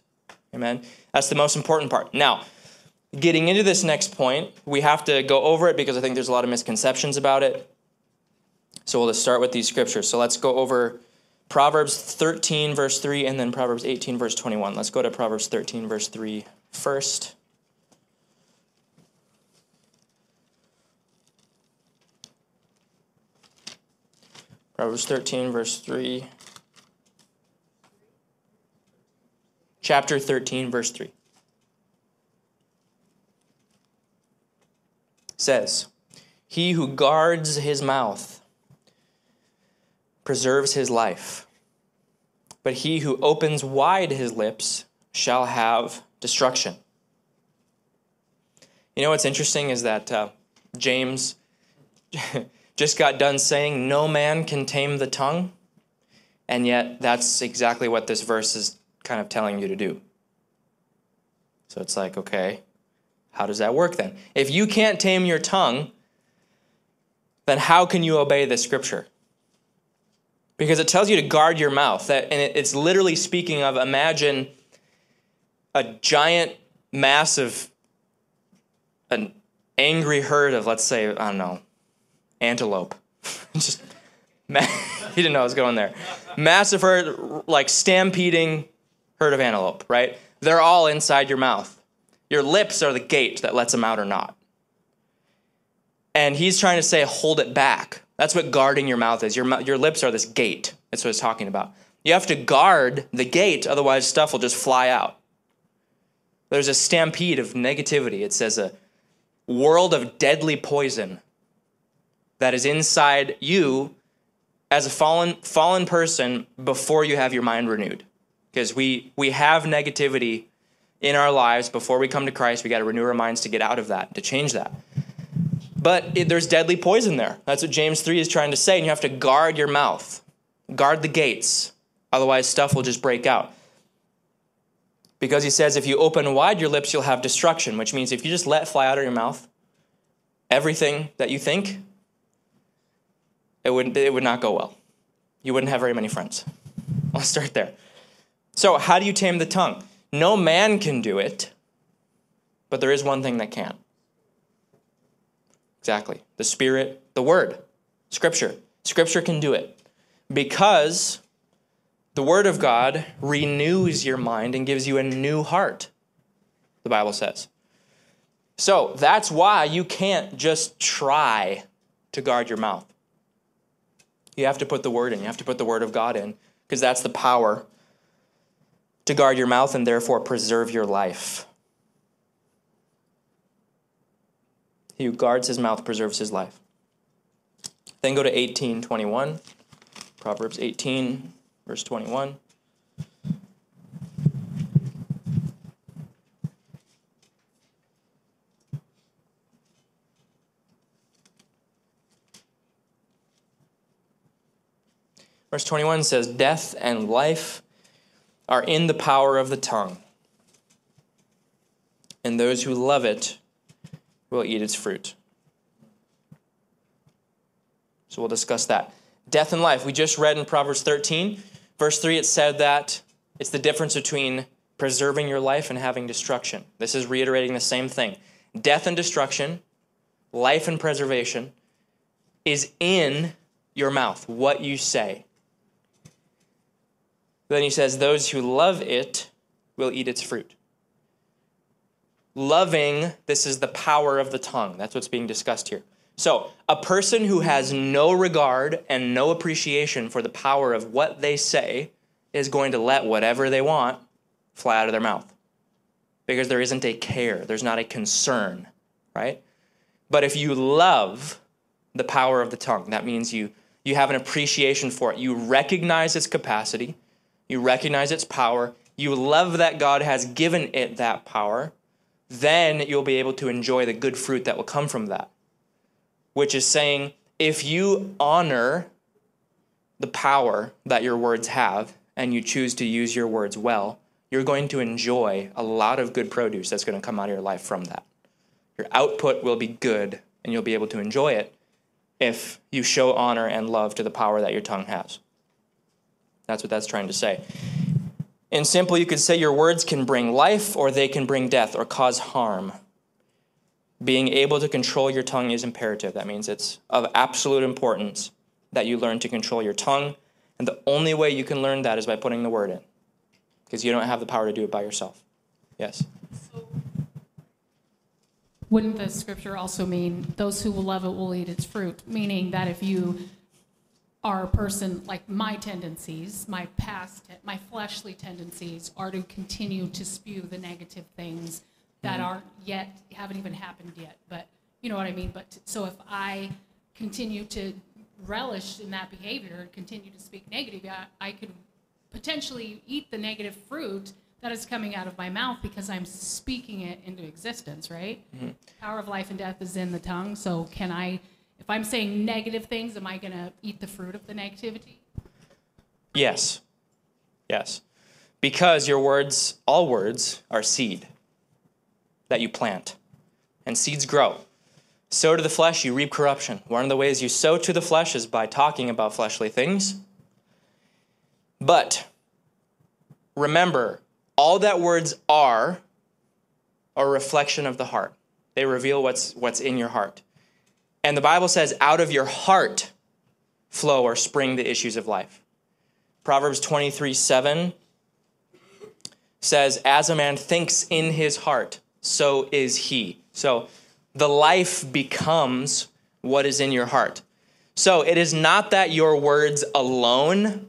A: Amen. That's the most important part. Now, getting into this next point, we have to go over it because I think there's a lot of misconceptions about it. So we'll just start with these scriptures. So let's go over Proverbs 13, verse 3, and then Proverbs 18, verse 21. Let's go to Proverbs 13, verse 3 first. Proverbs 13, verse 3. Chapter 13, verse 3. Says, He who guards his mouth preserves his life, but he who opens wide his lips shall have destruction. You know what's interesting is that uh, James just got done saying, No man can tame the tongue, and yet that's exactly what this verse is kind of telling you to do. So it's like, okay, how does that work then? If you can't tame your tongue, then how can you obey this scripture? Because it tells you to guard your mouth. That, and it, it's literally speaking of imagine a giant, massive, an angry herd of, let's say, I don't know, antelope. Just, he didn't know I was going there. Massive herd, like stampeding herd of antelope, right? They're all inside your mouth. Your lips are the gate that lets them out or not. And he's trying to say, hold it back. That's what guarding your mouth is. Your, your lips are this gate. That's what it's talking about. You have to guard the gate, otherwise, stuff will just fly out. There's a stampede of negativity. It says a world of deadly poison that is inside you as a fallen, fallen person before you have your mind renewed. Because we, we have negativity in our lives before we come to Christ. We got to renew our minds to get out of that, to change that. But it, there's deadly poison there. That's what James 3 is trying to say, and you have to guard your mouth. Guard the gates, otherwise, stuff will just break out. Because he says, if you open wide your lips, you'll have destruction, which means if you just let fly out of your mouth everything that you think, it would, it would not go well. You wouldn't have very many friends. I'll start there. So, how do you tame the tongue? No man can do it, but there is one thing that can. Exactly. The Spirit, the Word, Scripture. Scripture can do it because the Word of God renews your mind and gives you a new heart, the Bible says. So that's why you can't just try to guard your mouth. You have to put the Word in, you have to put the Word of God in, because that's the power to guard your mouth and therefore preserve your life. He who guards his mouth preserves his life. Then go to 1821. Proverbs 18, verse 21. Verse 21 says, Death and life are in the power of the tongue, and those who love it will eat its fruit. So we'll discuss that. Death and life. We just read in Proverbs 13, verse 3, it said that it's the difference between preserving your life and having destruction. This is reiterating the same thing. Death and destruction, life and preservation is in your mouth, what you say. Then he says, Those who love it will eat its fruit. Loving, this is the power of the tongue. That's what's being discussed here. So, a person who has no regard and no appreciation for the power of what they say is going to let whatever they want fly out of their mouth because there isn't a care, there's not a concern, right? But if you love the power of the tongue, that means you, you have an appreciation for it. You recognize its capacity, you recognize its power, you love that God has given it that power, then you'll be able to enjoy the good fruit that will come from that. Which is saying, if you honor the power that your words have and you choose to use your words well, you're going to enjoy a lot of good produce that's going to come out of your life from that. Your output will be good and you'll be able to enjoy it if you show honor and love to the power that your tongue has. That's what that's trying to say. In simple, you could say your words can bring life or they can bring death or cause harm. Being able to control your tongue is imperative. That means it's of absolute importance that you learn to control your tongue. And the only way you can learn that is by putting the word in, because you don't have the power to do it by yourself. Yes?
I: Wouldn't the scripture also mean those who will love it will eat its fruit? Meaning that if you are a person like my tendencies, my past, my fleshly tendencies are to continue to spew the negative things that
A: Mm-hmm.
I: aren't yet, haven't even happened yet. But you know what I mean? But so if I continue to relish in that behavior and continue to speak negative, I, I could potentially eat the negative fruit that is coming out of my mouth because I'm speaking it into existence, right?
A: Mm-hmm.
I: Power of life and death is in the tongue. So can I, if I'm saying negative things, am I going to eat the fruit of the negativity?
A: Yes. Yes. Because your words, all words, are seed that you plant, and seeds grow. Sow to the flesh, you reap corruption. One of the ways you sow to the flesh is by talking about fleshly things. But remember, all that words are are a reflection of the heart. They reveal what's, what's in your heart. And the Bible says, out of your heart flow or spring the issues of life. Proverbs 23 7 says, As a man thinks in his heart, so is he. So the life becomes what is in your heart. So it is not that your words alone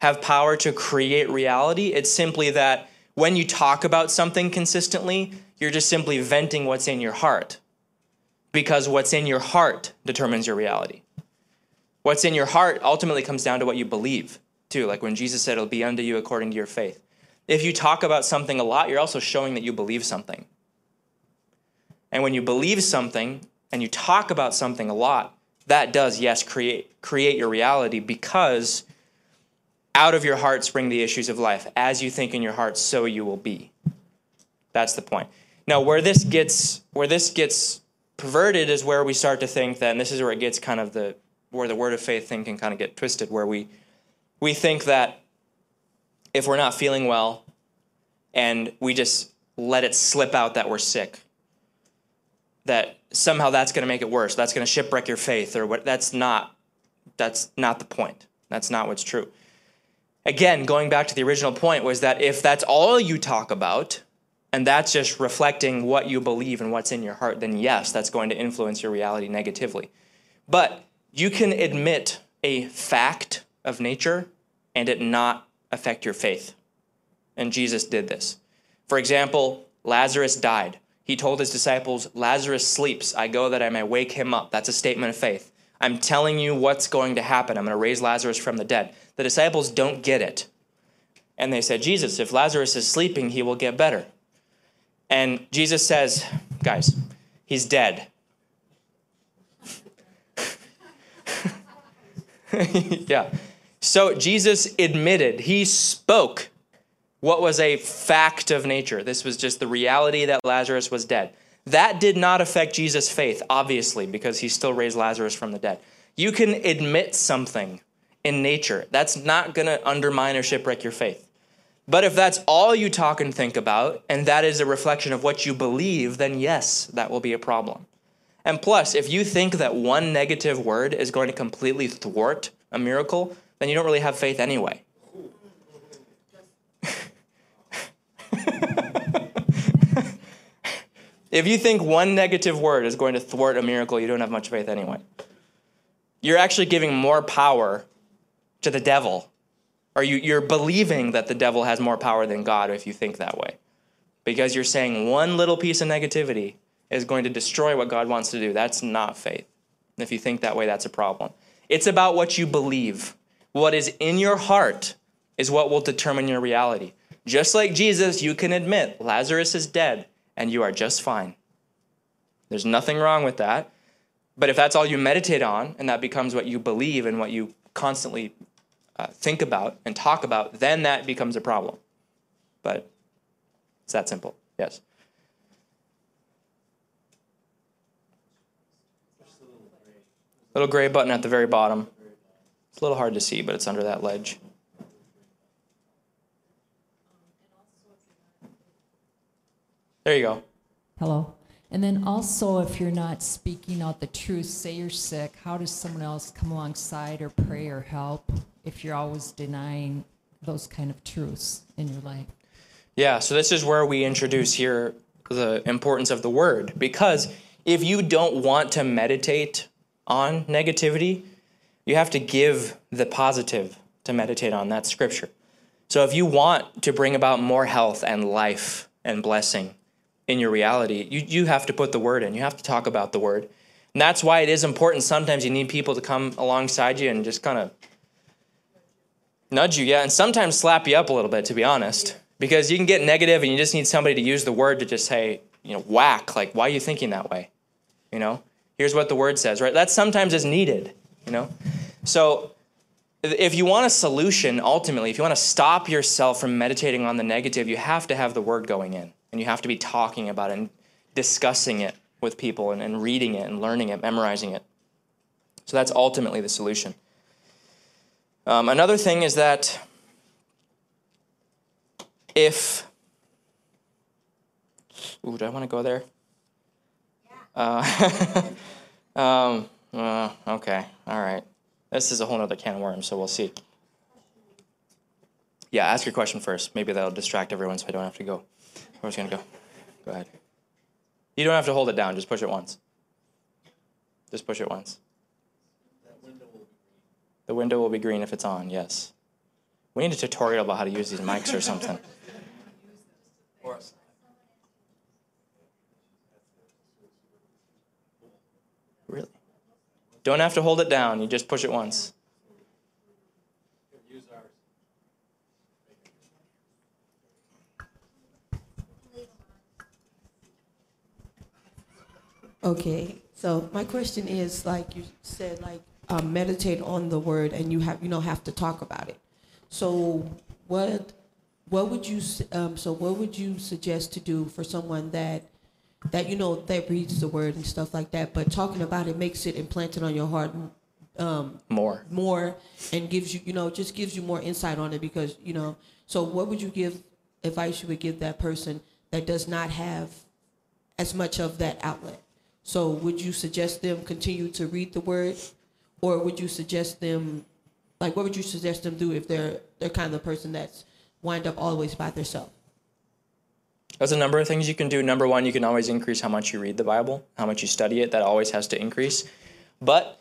A: have power to create reality. It's simply that when you talk about something consistently, you're just simply venting what's in your heart. Because what's in your heart determines your reality. What's in your heart ultimately comes down to what you believe, too. Like when Jesus said, It'll be unto you according to your faith. If you talk about something a lot, you're also showing that you believe something. And when you believe something and you talk about something a lot, that does, yes, create, create your reality because out of your heart spring the issues of life. As you think in your heart, so you will be. That's the point. Now, where this gets where this gets perverted is where we start to think that, and this is where it gets kind of the where the word of faith thing can kind of get twisted, where we we think that if we're not feeling well and we just let it slip out that we're sick, that somehow that's going to make it worse. That's going to shipwreck your faith, or what? That's not. That's not the point. That's not what's true. Again, going back to the original point was that if that's all you talk about, and that's just reflecting what you believe and what's in your heart, then yes, that's going to influence your reality negatively. But you can admit a fact of nature and it not affect your faith. And Jesus did this. For example, Lazarus died. He told his disciples, Lazarus sleeps. I go that I may wake him up. That's a statement of faith. I'm telling you what's going to happen. I'm going to raise Lazarus from the dead. The disciples don't get it. And they said, Jesus, if Lazarus is sleeping, he will get better. And Jesus says, guys, he's dead. yeah. So Jesus admitted, he spoke what was a fact of nature. This was just the reality that Lazarus was dead. That did not affect Jesus' faith, obviously, because he still raised Lazarus from the dead. You can admit something in nature. That's not going to undermine or shipwreck your faith. But if that's all you talk and think about, and that is a reflection of what you believe, then yes, that will be a problem. And plus, if you think that one negative word is going to completely thwart a miracle, then you don't really have faith anyway. if you think one negative word is going to thwart a miracle, you don't have much faith anyway. You're actually giving more power to the devil, or you, you're believing that the devil has more power than God if you think that way. Because you're saying one little piece of negativity is going to destroy what God wants to do. That's not faith. If you think that way, that's a problem. It's about what you believe. What is in your heart is what will determine your reality. Just like Jesus, you can admit Lazarus is dead and you are just fine. There's nothing wrong with that. But if that's all you meditate on and that becomes what you believe and what you constantly uh, think about and talk about, then that becomes a problem. But it's that simple. Yes. Little gray button at the very bottom. It's a little hard to see, but it's under that ledge. There you go.
J: Hello. And then also, if you're not speaking out the truth, say you're sick, how does someone else come alongside or pray or help if you're always denying those kind of truths in your life?
A: Yeah, so this is where we introduce here the importance of the word. Because if you don't want to meditate on negativity, you have to give the positive to meditate on. That's scripture. So if you want to bring about more health and life and blessing in your reality, you, you have to put the word in. You have to talk about the word. And that's why it is important. Sometimes you need people to come alongside you and just kind of nudge you, yeah, and sometimes slap you up a little bit, to be honest, because you can get negative and you just need somebody to use the word to just say, you know, whack, like, why are you thinking that way? You know, here's what the word says, right? That sometimes is needed, you know? So if you want a solution, ultimately, if you want to stop yourself from meditating on the negative, you have to have the word going in and you have to be talking about it and discussing it with people and, and reading it and learning it, memorizing it. So that's ultimately the solution. Um, another thing is that if. Ooh, do I want to go there? Uh, um, uh, okay, all right. This is a whole other can of worms, so we'll see. Yeah, ask your question first. Maybe that'll distract everyone so I don't have to go. Where's going to go? Go ahead. You don't have to hold it down, just push it once. Just push it once. The window will be green if it's on, yes. We need a tutorial about how to use these mics or something. Really? Don't have to hold it down, you just push it once.
K: Okay, so my question is like you said, like um, meditate on the word, and you have you don't have to talk about it. So what what would you um, so what would you suggest to do for someone that that you know that reads the word and stuff like that, but talking about it makes it implanted on your heart um,
A: More.
K: more and gives you you know just gives you more insight on it because you know so what would you give advice you would give that person that does not have as much of that outlet so would you suggest them continue to read the word or would you suggest them like what would you suggest them do if they're they're kind of person that's wind up always by themselves
A: There's a number of things you can do. Number one, you can always increase how much you read the Bible, how much you study it. That always has to increase. But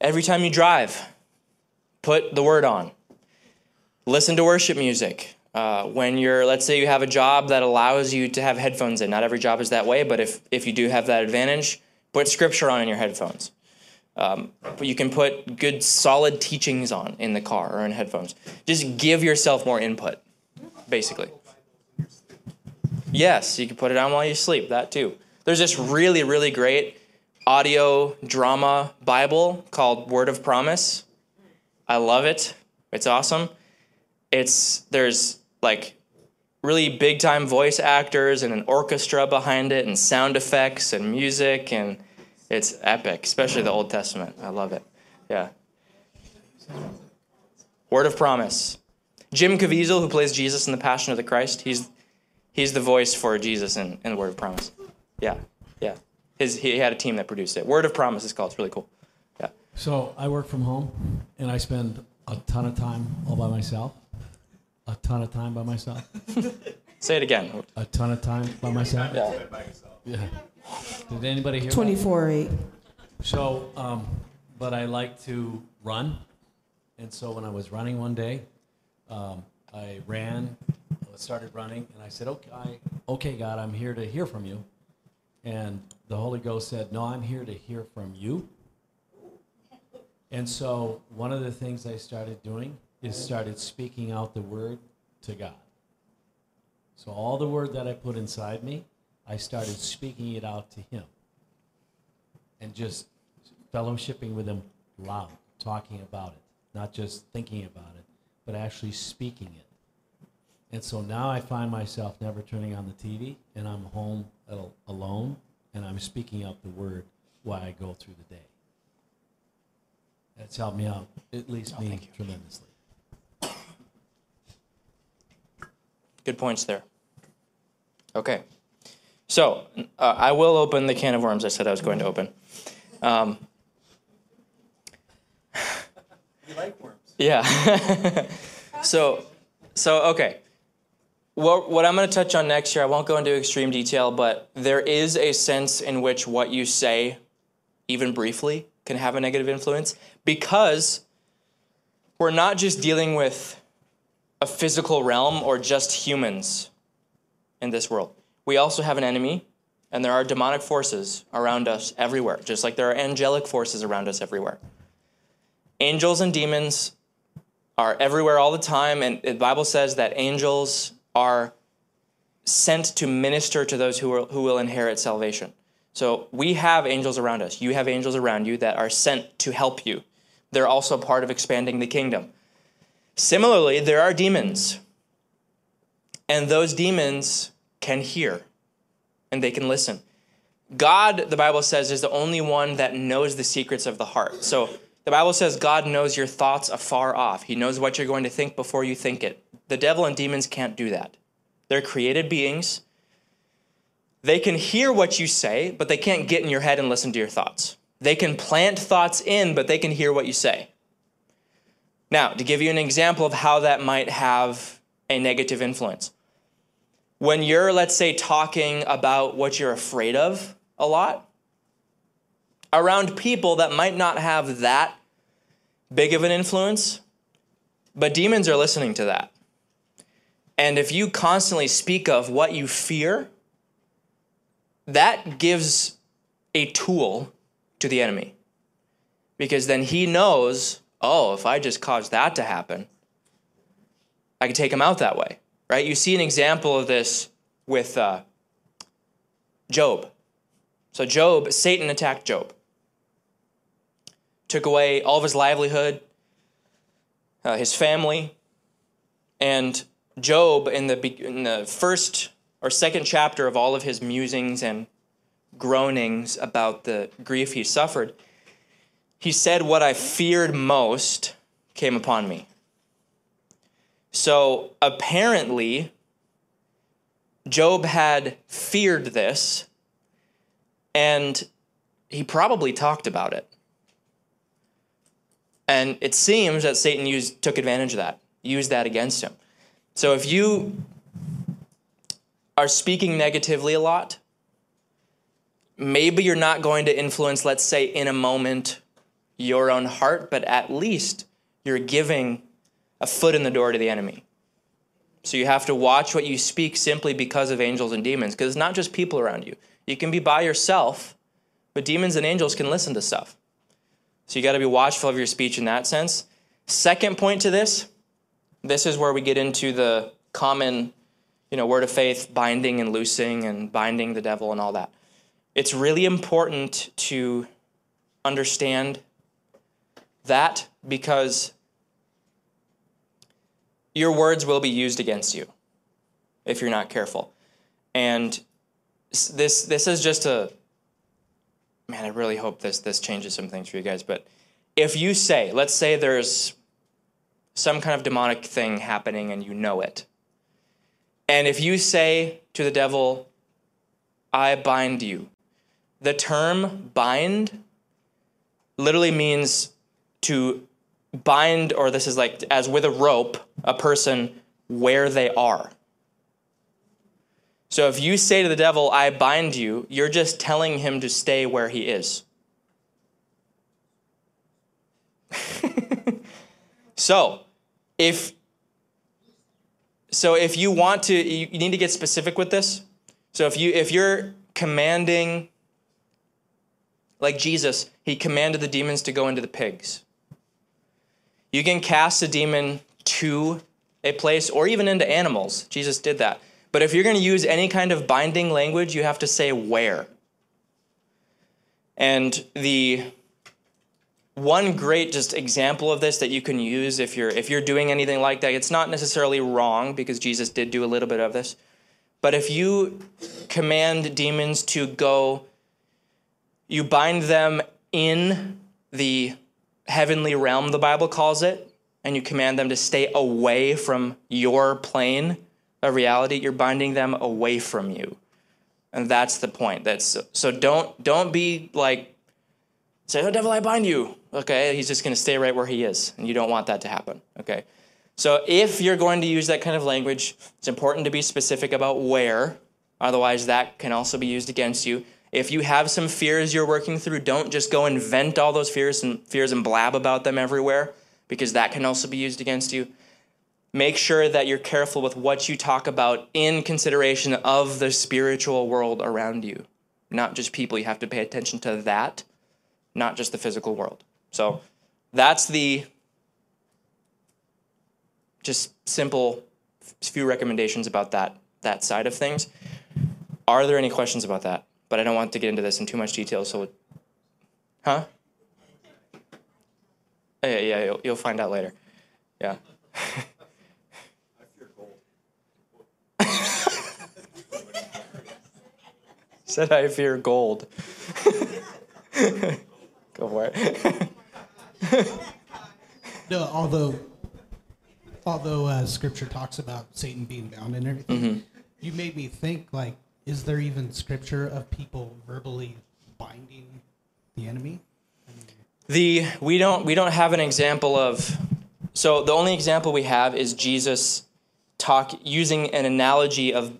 A: every time you drive, put the word on. Listen to worship music. Uh, when you're, let's say you have a job that allows you to have headphones in. Not every job is that way, but if, if you do have that advantage, put scripture on in your headphones. Um, but you can put good, solid teachings on in the car or in headphones. Just give yourself more input, basically. Yes, you can put it on while you sleep. That too. There's this really, really great audio drama Bible called Word of Promise. I love it. It's awesome. It's there's like really big time voice actors and an orchestra behind it and sound effects and music and it's epic, especially the Old Testament. I love it. Yeah. Word of Promise. Jim Caviezel, who plays Jesus in The Passion of the Christ, he's he's the voice for Jesus in, in the Word of Promise. Yeah, yeah. His he had a team that produced it. Word of Promise is called. It's really cool. Yeah.
D: So I work from home, and I spend a ton of time all by myself. A ton of time by myself.
A: Say it again.
D: A ton of time by myself.
A: Yeah.
D: Yeah. Did anybody hear?
K: 24 8
D: So, um, but I like to run, and so when I was running one day, um, I ran, started running, and I said, "Okay, I, okay, God, I'm here to hear from you." And the Holy Ghost said, "No, I'm here to hear from you." And so, one of the things I started doing is started speaking out the word to God. So all the word that I put inside me, I started speaking it out to Him and just fellowshipping with him loud, talking about it, not just thinking about it, but actually speaking it. And so now I find myself never turning on the TV, and I'm home alone, and I'm speaking out the word while I go through the day. That's helped me out, at least oh, me, tremendously.
A: Good points there. Okay. So uh, I will open the can of worms I said I was going to open. Um,
C: You like worms.
A: Yeah. so, so okay. What, what I'm going to touch on next here, I won't go into extreme detail, but there is a sense in which what you say, even briefly, can have a negative influence because we're not just dealing with a physical realm or just humans in this world. We also have an enemy, and there are demonic forces around us everywhere, just like there are angelic forces around us everywhere. Angels and demons are everywhere all the time, and the Bible says that angels are sent to minister to those who will, who will inherit salvation. So we have angels around us. You have angels around you that are sent to help you. They're also part of expanding the kingdom. Similarly, there are demons, and those demons can hear and they can listen. God, the Bible says, is the only one that knows the secrets of the heart. So the Bible says God knows your thoughts afar off. He knows what you're going to think before you think it. The devil and demons can't do that. They're created beings. They can hear what you say, but they can't get in your head and listen to your thoughts. They can plant thoughts in, but they can hear what you say. Now, to give you an example of how that might have a negative influence, when you're, let's say, talking about what you're afraid of a lot, around people that might not have that big of an influence, but demons are listening to that. And if you constantly speak of what you fear, that gives a tool to the enemy. Because then he knows, oh, if I just cause that to happen, I can take him out that way, right? You see an example of this with uh, Job. So, Job, Satan attacked Job, took away all of his livelihood, uh, his family, And Job, in the, in the first or second chapter of all of his musings and groanings about the grief he suffered, he said, What I feared most came upon me. So apparently, Job had feared this, and he probably talked about it. And it seems that Satan used, took advantage of that, used that against him. So if you are speaking negatively a lot, maybe you're not going to influence, let's say, in a moment, your own heart, but at least you're giving a foot in the door to the enemy. So you have to watch what you speak simply because of angels and demons, because it's not just people around you. You can be by yourself, but demons and angels can listen to stuff. So you got to be watchful of your speech in that sense. Second point to this, this is where we get into the common, you know, word of faith, binding and loosing and binding the devil and all that. It's really important to understand that because your words will be used against you if you're not careful. And this this is just a man, I really hope this this changes some things for you guys, but if you say, let's say there's some kind of demonic thing happening and you know it. And if you say to the devil, I bind you, the term bind literally means to bind, or this is like as with a rope, a person where they are. So if you say to the devil, I bind you, you're just telling him to stay where he is. so, if so if you want to you need to get specific with this. So if you if you're commanding like Jesus, he commanded the demons to go into the pigs. You can cast a demon to a place or even into animals. Jesus did that. But if you're going to use any kind of binding language, you have to say where. And the one great just example of this that you can use if you're if you're doing anything like that, it's not necessarily wrong because Jesus did do a little bit of this. But if you command demons to go you bind them in the heavenly realm the Bible calls it, and you command them to stay away from your plane of reality, you're binding them away from you. And that's the point. That's so don't don't be like say, "Oh devil, I bind you." Okay, he's just going to stay right where he is, and you don't want that to happen. Okay? So if you're going to use that kind of language, it's important to be specific about where, otherwise that can also be used against you. If you have some fears you're working through, don't just go and vent all those fears and fears and blab about them everywhere because that can also be used against you make sure that you're careful with what you talk about in consideration of the spiritual world around you, not just people. You have to pay attention to that, not just the physical world. So that's the just simple few recommendations about that that side of things. Are there any questions about that? But I don't want to get into this in too much detail. So, huh? Yeah, yeah, you'll, you'll find out later. Yeah. Said I fear gold. Go for it.
E: No, although although uh, Scripture talks about Satan being bound and everything,
A: Mm-hmm.
E: you made me think like, is there even Scripture of people verbally binding the enemy?
A: The we don't we don't have an example of so the only example we have is Jesus talk using an analogy of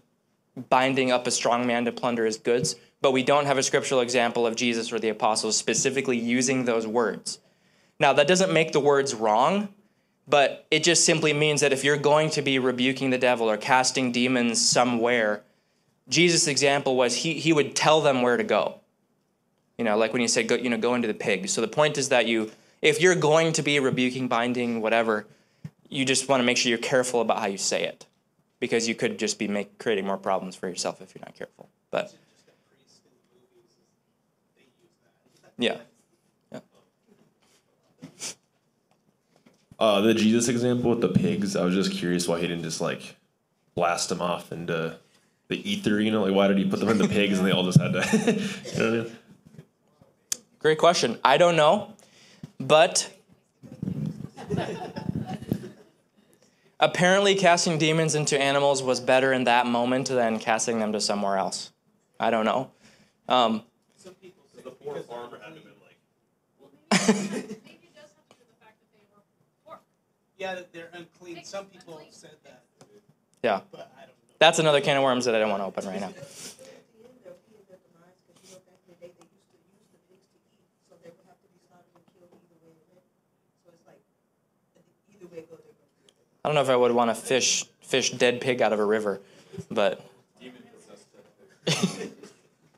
A: binding up a strong man to plunder his goods, but we don't have a scriptural example of Jesus or the apostles specifically using those words. Now that doesn't make the words wrong, but it just simply means that if you're going to be rebuking the devil or casting demons somewhere, Jesus' example was he he would tell them where to go. You know, like when you say go, you know, go into the pig. So the point is that you, if you're going to be rebuking, binding, whatever, you just want to make sure you're careful about how you say it, because you could just be make, creating more problems for yourself if you're not careful. But yeah, yeah.
L: Uh, the Jesus example with the pigs, I was just curious why he didn't just like blast them off into the ether. You know, like why did he put them in the pigs and they all just had to? you know what I mean?
A: Great question. I don't know, but apparently casting demons into animals was better in that moment than casting them to somewhere else. I don't know. Um,
C: The poor farmer had to have been like,
E: Yeah, that they're unclean. Some people have said that,
A: yeah,
E: but I don't know.
A: That's another can of worms that I don't want to open right now. I don't know if I would want to fish fish dead pig out of a river, but Okay.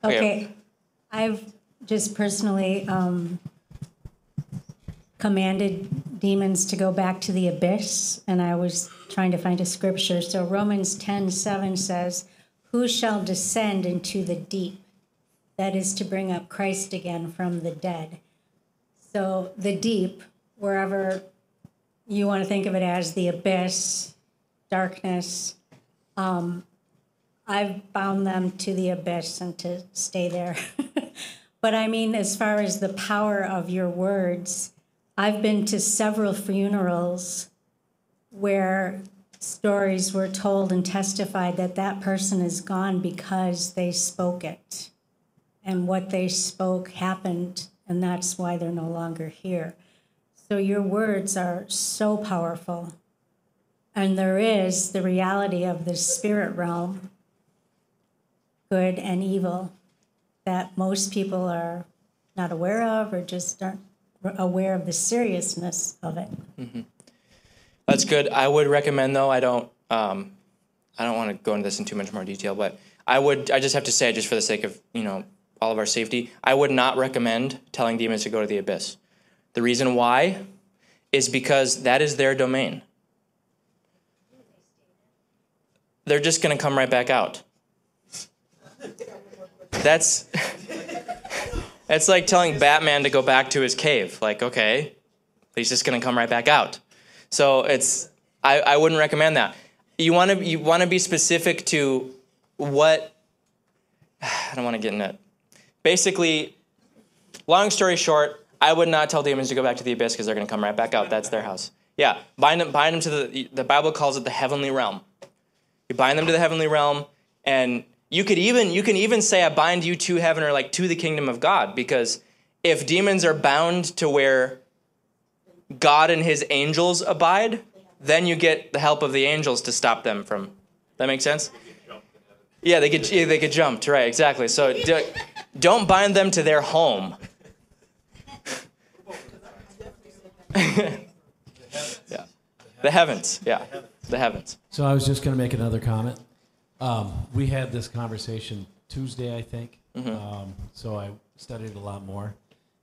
G: Okay, I've just personally um, commanded demons to go back to the abyss, and I was trying to find a scripture. So Romans ten seven says, "Who shall descend into the deep?" That is to bring up Christ again from the dead. So the deep, wherever you want to think of it as the abyss, darkness, um, I've bound them to the abyss and to stay there. but I mean, as far as the power of your words, I've been to several funerals where stories were told and testified that that person is gone because they spoke it. And what they spoke happened, and that's why they're no longer here. So your words are so powerful. And there is the reality of the spirit realm good and evil that most people are not aware of or just aren't aware of the seriousness of it. Mm-hmm.
A: That's good. I would recommend though. I don't. Um, I don't want to go into this in too much more detail, but I would. I just have to say, just for the sake of you know all of our safety, I would not recommend telling demons to go to the abyss. The reason why is because that is their domain. They're just going to come right back out. That's. It's like telling Batman to go back to his cave. Like, okay, he's just gonna come right back out. So it's I, I wouldn't recommend that. You want to you want to be specific to what I don't want to get in it. Basically, long story short, I would not tell demons to go back to the abyss because they're gonna come right back out. That's their house. Yeah, bind them bind them to the the Bible calls it the heavenly realm. You bind them to the heavenly realm, and you could even you can even say I bind you to heaven or like to the kingdom of God because if demons are bound to where God and his angels abide, then you get the help of the angels to stop them from. That makes sense? Yeah, they get yeah, they get jumped, right? Exactly. So do, don't bind them to their home. yeah. The heavens. Yeah. The heavens.
D: So I was just going to make another comment. Um, we had this conversation Tuesday, I think. Um, so I studied a lot more.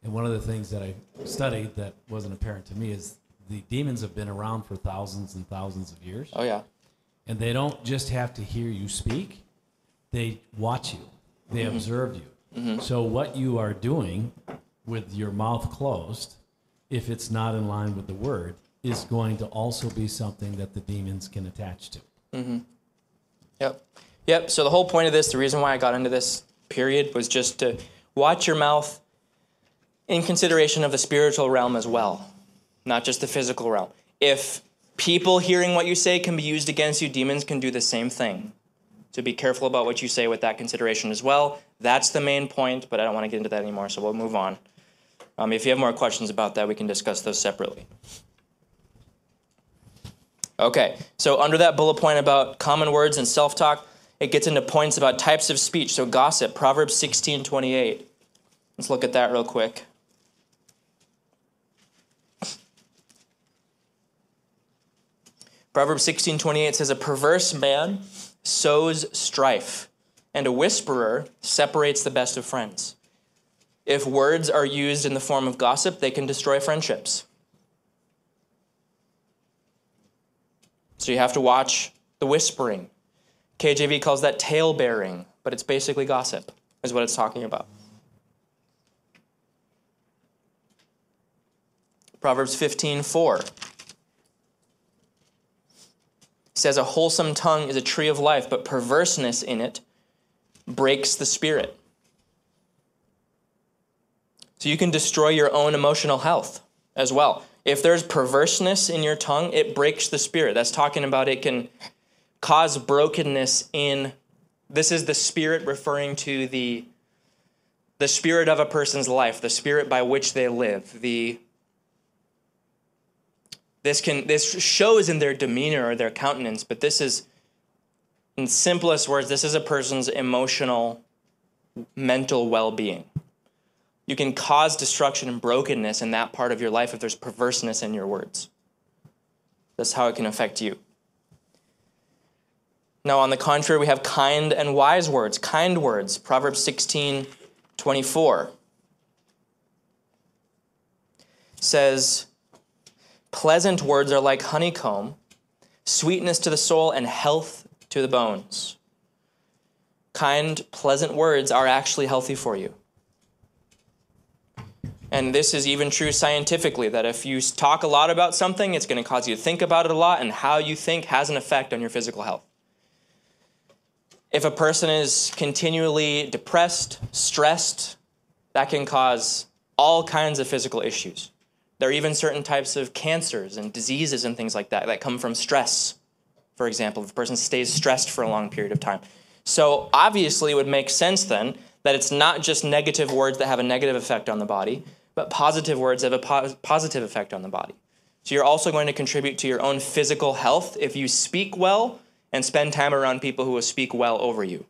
D: And one of the things that I studied that wasn't apparent to me is the demons have been around for thousands and thousands of years.
A: Oh yeah.
D: And they don't just have to hear you speak, they watch you, they mm-hmm. observe you. Mm-hmm. So, what you are doing with your mouth closed, if it's not in line with the word, is going to also be something that the demons can attach to. Mm-hmm.
A: Yep. Yep. So the whole point of this, the reason why I got into this period was just to watch your mouth in consideration of the spiritual realm as well, not just the physical realm. If people hearing what you say can be used against you, demons can do the same thing. So be careful about what you say with that consideration as well. That's the main point, but I don't want to get into that anymore, so we'll move on. Um, if you have more questions about that, we can discuss those separately. Okay, so under that bullet point about common words and self talk, it gets into points about types of speech. So gossip, Proverbs 16 28. Let's look at that real quick. Proverbs 16 28 says, A perverse man sows strife, and a whisperer separates the best of friends. If words are used in the form of gossip, they can destroy friendships. So you have to watch the whispering. KJV calls that tale bearing, but it's basically gossip, is what it's talking about. Proverbs 15 4. Says, A wholesome tongue is a tree of life, but perverseness in it breaks the spirit. So you can destroy your own emotional health as well. If there's perverseness in your tongue, it breaks the spirit. That's talking about it can cause brokenness in this is the spirit referring to the the spirit of a person's life, the spirit by which they live, the this can this shows in their demeanor or their countenance, but this is in simplest words, this is a person's emotional mental well-being. You can cause destruction and brokenness in that part of your life if there's perverseness in your words. That's how it can affect you. Now, on the contrary, we have kind and wise words. Kind words, Proverbs 16 24 says, Pleasant words are like honeycomb, sweetness to the soul, and health to the bones. Kind, pleasant words are actually healthy for you. And this is even true scientifically that if you talk a lot about something, it's going to cause you to think about it a lot, and how you think has an effect on your physical health. If a person is continually depressed, stressed, that can cause all kinds of physical issues. There are even certain types of cancers and diseases and things like that that come from stress. For example, if a person stays stressed for a long period of time. So, obviously, it would make sense then that it's not just negative words that have a negative effect on the body, but positive words have a po- positive effect on the body. So, you're also going to contribute to your own physical health if you speak well and spend time around people who will speak well over you.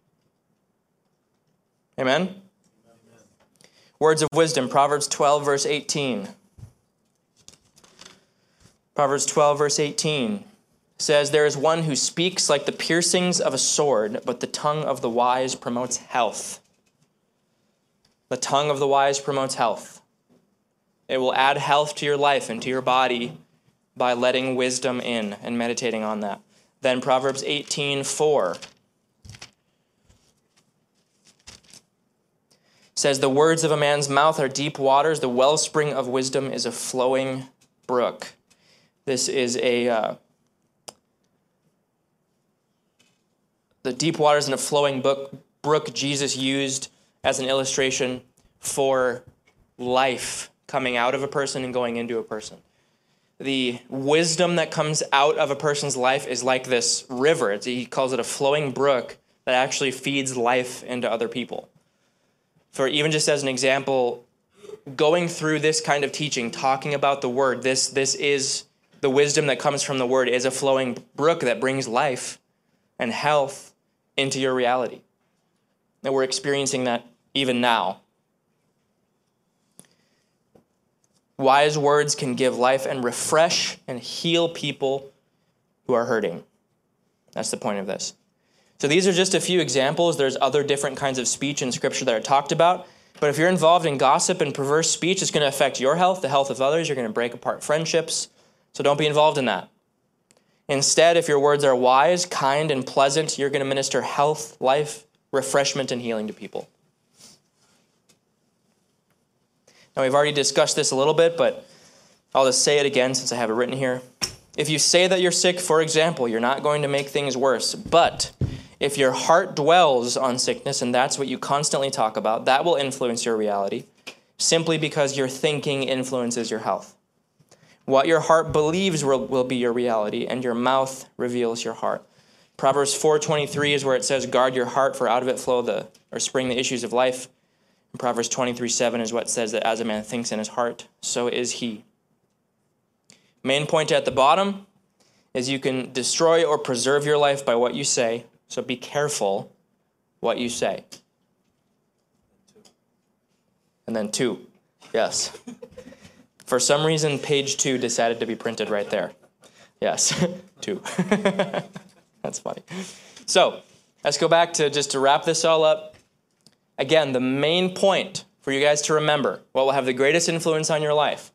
A: Amen? Amen? Words of wisdom, Proverbs 12, verse 18. Proverbs 12, verse 18 says, There is one who speaks like the piercings of a sword, but the tongue of the wise promotes health. The tongue of the wise promotes health. It will add health to your life and to your body by letting wisdom in and meditating on that. Then Proverbs 18, 4 says, The words of a man's mouth are deep waters, the wellspring of wisdom is a flowing brook. This is a uh, the deep waters in a flowing book, brook Jesus used as an illustration for life coming out of a person and going into a person. The wisdom that comes out of a person's life is like this river. It's, he calls it a flowing brook that actually feeds life into other people. For even just as an example, going through this kind of teaching, talking about the word, this, this is the wisdom that comes from the word is a flowing brook that brings life and health into your reality. And we're experiencing that even now. Wise words can give life and refresh and heal people who are hurting. That's the point of this. So these are just a few examples. There's other different kinds of speech in Scripture that are talked about. But if you're involved in gossip and perverse speech, it's going to affect your health, the health of others. You're going to break apart friendships. So don't be involved in that. Instead, if your words are wise, kind, and pleasant, you're going to minister health, life, refreshment, and healing to people. Now, we've already discussed this a little bit, but I'll just say it again since I have it written here. If you say that you're sick, for example, you're not going to make things worse. But if your heart dwells on sickness, and that's what you constantly talk about, that will influence your reality simply because your thinking influences your health. What your heart believes will, will be your reality, and your mouth reveals your heart. Proverbs 4:23 is where it says, "Guard your heart, for out of it flow the or spring the issues of life." And Proverbs 23:7 is what says that as a man thinks in his heart, so is he. Main point at the bottom is you can destroy or preserve your life by what you say, so be careful what you say. And then two, yes. For some reason, page two decided to be printed right there. Yes, two. That's funny. So let's go back to just to wrap this all up. Again, the main point for you guys to remember, what will have the greatest influence on your life,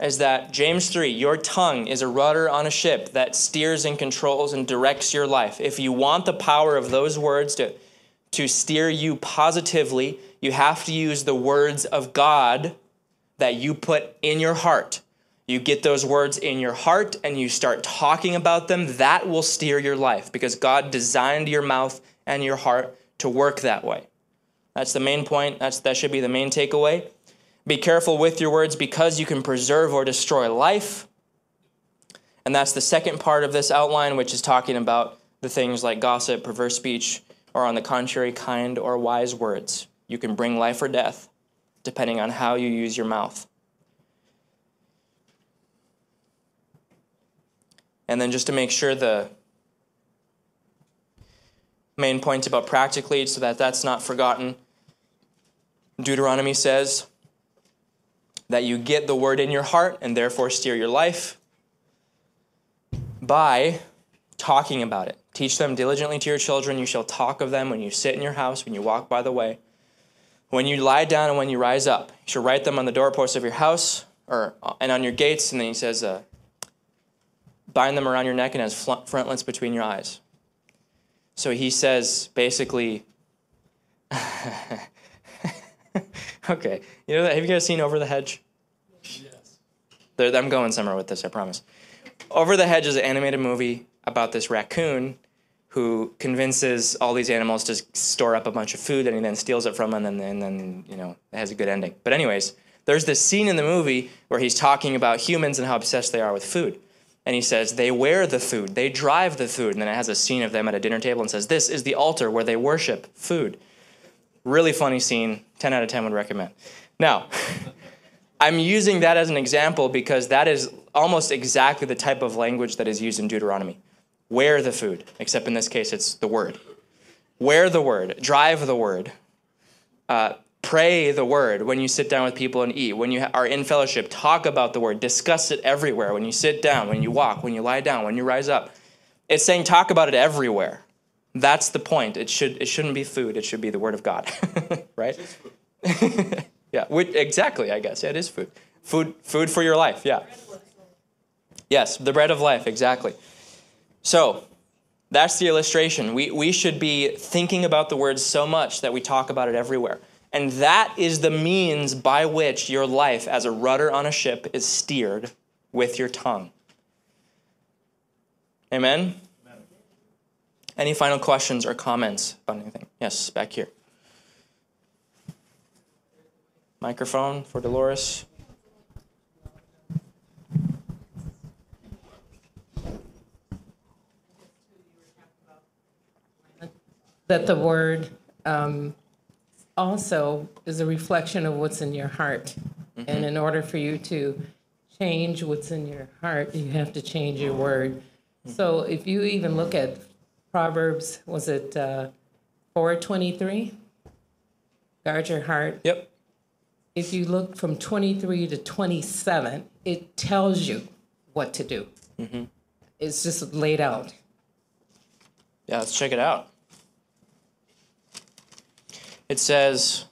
A: is that James 3, your tongue is a rudder on a ship that steers and controls and directs your life. If you want the power of those words to, to steer you positively, you have to use the words of God that you put in your heart. You get those words in your heart and you start talking about them, that will steer your life because God designed your mouth and your heart to work that way. That's the main point. That's, that should be the main takeaway. Be careful with your words because you can preserve or destroy life. And that's the second part of this outline, which is talking about the things like gossip, perverse speech, or on the contrary, kind or wise words. You can bring life or death depending on how you use your mouth. And then just to make sure the main point about practically, so that that's not forgotten, Deuteronomy says that you get the word in your heart and therefore steer your life by talking about it. Teach them diligently to your children. You shall talk of them when you sit in your house, when you walk by the way, when you lie down, and when you rise up. You shall write them on the doorposts of your house or and on your gates. And then he says, uh, bind them around your neck and as frontlets between your eyes. So he says basically, okay, you know that? Have you guys seen Over the Hedge? Yes. I'm going somewhere with this, I promise. Over the Hedge is an animated movie about this raccoon who convinces all these animals to store up a bunch of food and he then steals it from them and then, and then you know it has a good ending. But anyways, there's this scene in the movie where he's talking about humans and how obsessed they are with food. And he says, they wear the food, they drive the food. And then it has a scene of them at a dinner table and says, This is the altar where they worship food. Really funny scene, 10 out of 10 would recommend. Now, I'm using that as an example because that is almost exactly the type of language that is used in Deuteronomy. Wear the food, except in this case it's the word. Wear the word, drive the word, uh, Pray the word when you sit down with people and eat. When you are in fellowship, talk about the word. Discuss it everywhere. When you sit down, when you walk, when you lie down, when you rise up. It's saying talk about it everywhere. That's the point. It should it shouldn't be food. It should be the word of God, right? yeah, exactly. I guess yeah, it is food. Food, food for your life. Yeah. Yes, the bread of life. Exactly. So that's the illustration. We we should be thinking about the word so much that we talk about it everywhere. And that is the means by which your life as a rudder on a ship is steered with your tongue. Amen? Amen? Any final questions or comments about anything? Yes, back here. Microphone for Dolores.
H: That the word um, also is a reflection of what's in your heart. Mm-hmm. And in order for you to change what's in your heart, you have to change your word. Mm-hmm. So if you even look at Proverbs, was it uh, 423? Guard your heart.
A: Yep.
H: If you look from 23 to 27, it tells you what to do. Mm-hmm. It's just laid out.
A: Yeah, let's check it out. It says,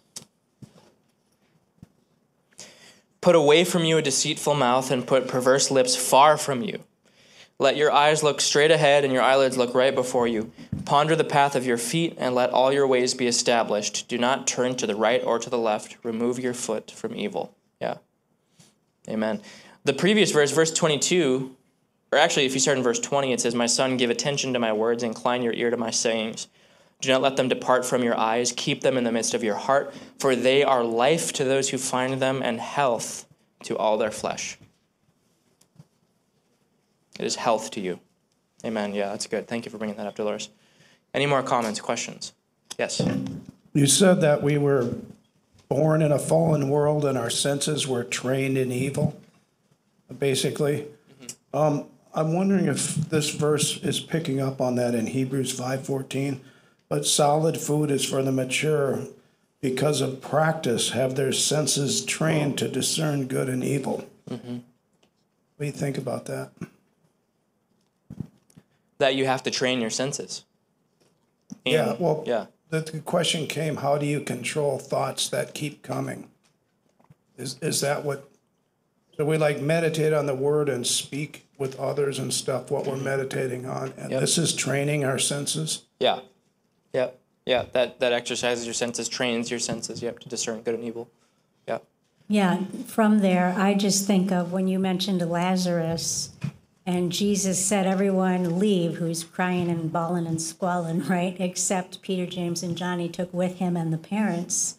A: Put away from you a deceitful mouth and put perverse lips far from you. Let your eyes look straight ahead and your eyelids look right before you. Ponder the path of your feet and let all your ways be established. Do not turn to the right or to the left. Remove your foot from evil. Yeah. Amen. The previous verse, verse 22, or actually, if you start in verse 20, it says, My son, give attention to my words, incline your ear to my sayings. Do not let them depart from your eyes. Keep them in the midst of your heart, for they are life to those who find them and health to all their flesh. It is health to you. Amen. Yeah, that's good. Thank you for bringing that up, Dolores. Any more comments, questions? Yes.
M: You said that we were born in a fallen world and our senses were trained in evil, basically. Mm-hmm. Um, I'm wondering if this verse is picking up on that in Hebrews 5:14 but solid food is for the mature because of practice have their senses trained to discern good and evil. Mm-hmm. What do you think about that?
A: That you have to train your senses.
M: And, yeah, well, yeah. The, the question came how do you control thoughts that keep coming? Is, is that what? So we like meditate on the word and speak with others and stuff, what we're meditating on. And yep. this is training our senses?
A: Yeah. Yeah, yeah. That that exercises your senses, trains your senses. You have to discern good and evil. Yeah.
G: Yeah, from there, I just think of when you mentioned Lazarus and Jesus said, Everyone leave who's crying and bawling and squalling, right? Except Peter, James, and John, he took with him and the parents.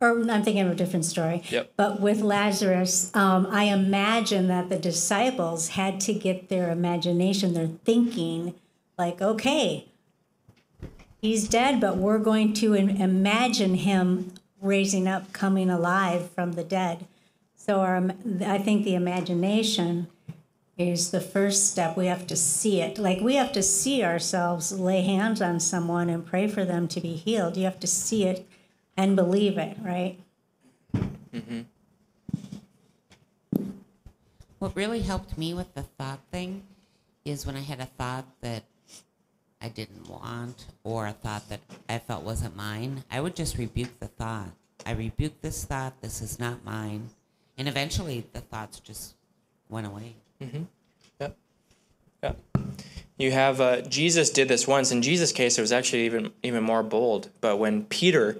G: Or I'm thinking of a different story.
A: Yep.
G: But with Lazarus, um, I imagine that the disciples had to get their imagination, their thinking, like, okay, he's dead, but we're going to imagine him raising up, coming alive from the dead. So our, I think the imagination is the first step. We have to see it. Like we have to see ourselves lay hands on someone and pray for them to be healed. You have to see it and believe it, right? Mm-hmm.
N: What really helped me with the thought thing is when I had a thought that I didn't want or a thought that I felt wasn't mine, I would just rebuke the thought. I rebuke this thought, this is not mine. And eventually the thoughts just went away.
A: Yep. You have uh, Jesus did this once. In Jesus' case, it was actually even even more bold. But when Peter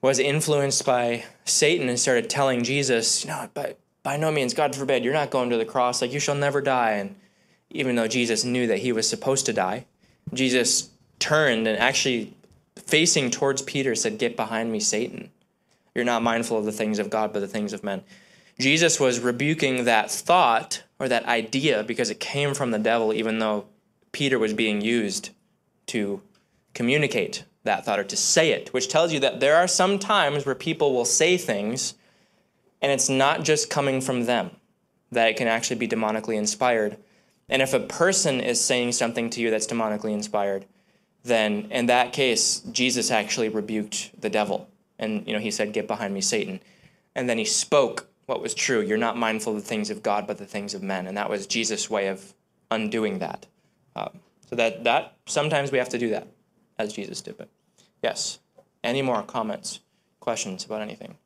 A: was influenced by Satan and started telling Jesus, you know, by by no means, God forbid, you're not going to the cross. Like you shall never die. And even though Jesus knew that he was supposed to die, Jesus turned and actually facing towards Peter said, "Get behind me, Satan. You're not mindful of the things of God, but the things of men." Jesus was rebuking that thought or that idea because it came from the devil, even though Peter was being used to communicate that thought or to say it, which tells you that there are some times where people will say things and it's not just coming from them, that it can actually be demonically inspired. And if a person is saying something to you that's demonically inspired, then in that case, Jesus actually rebuked the devil. And you know, he said, Get behind me, Satan. And then he spoke what was true. You're not mindful of the things of God, but the things of men. And that was Jesus' way of undoing that. Um, so that that sometimes we have to do that, as Jesus did. But yes, any more comments, questions about anything?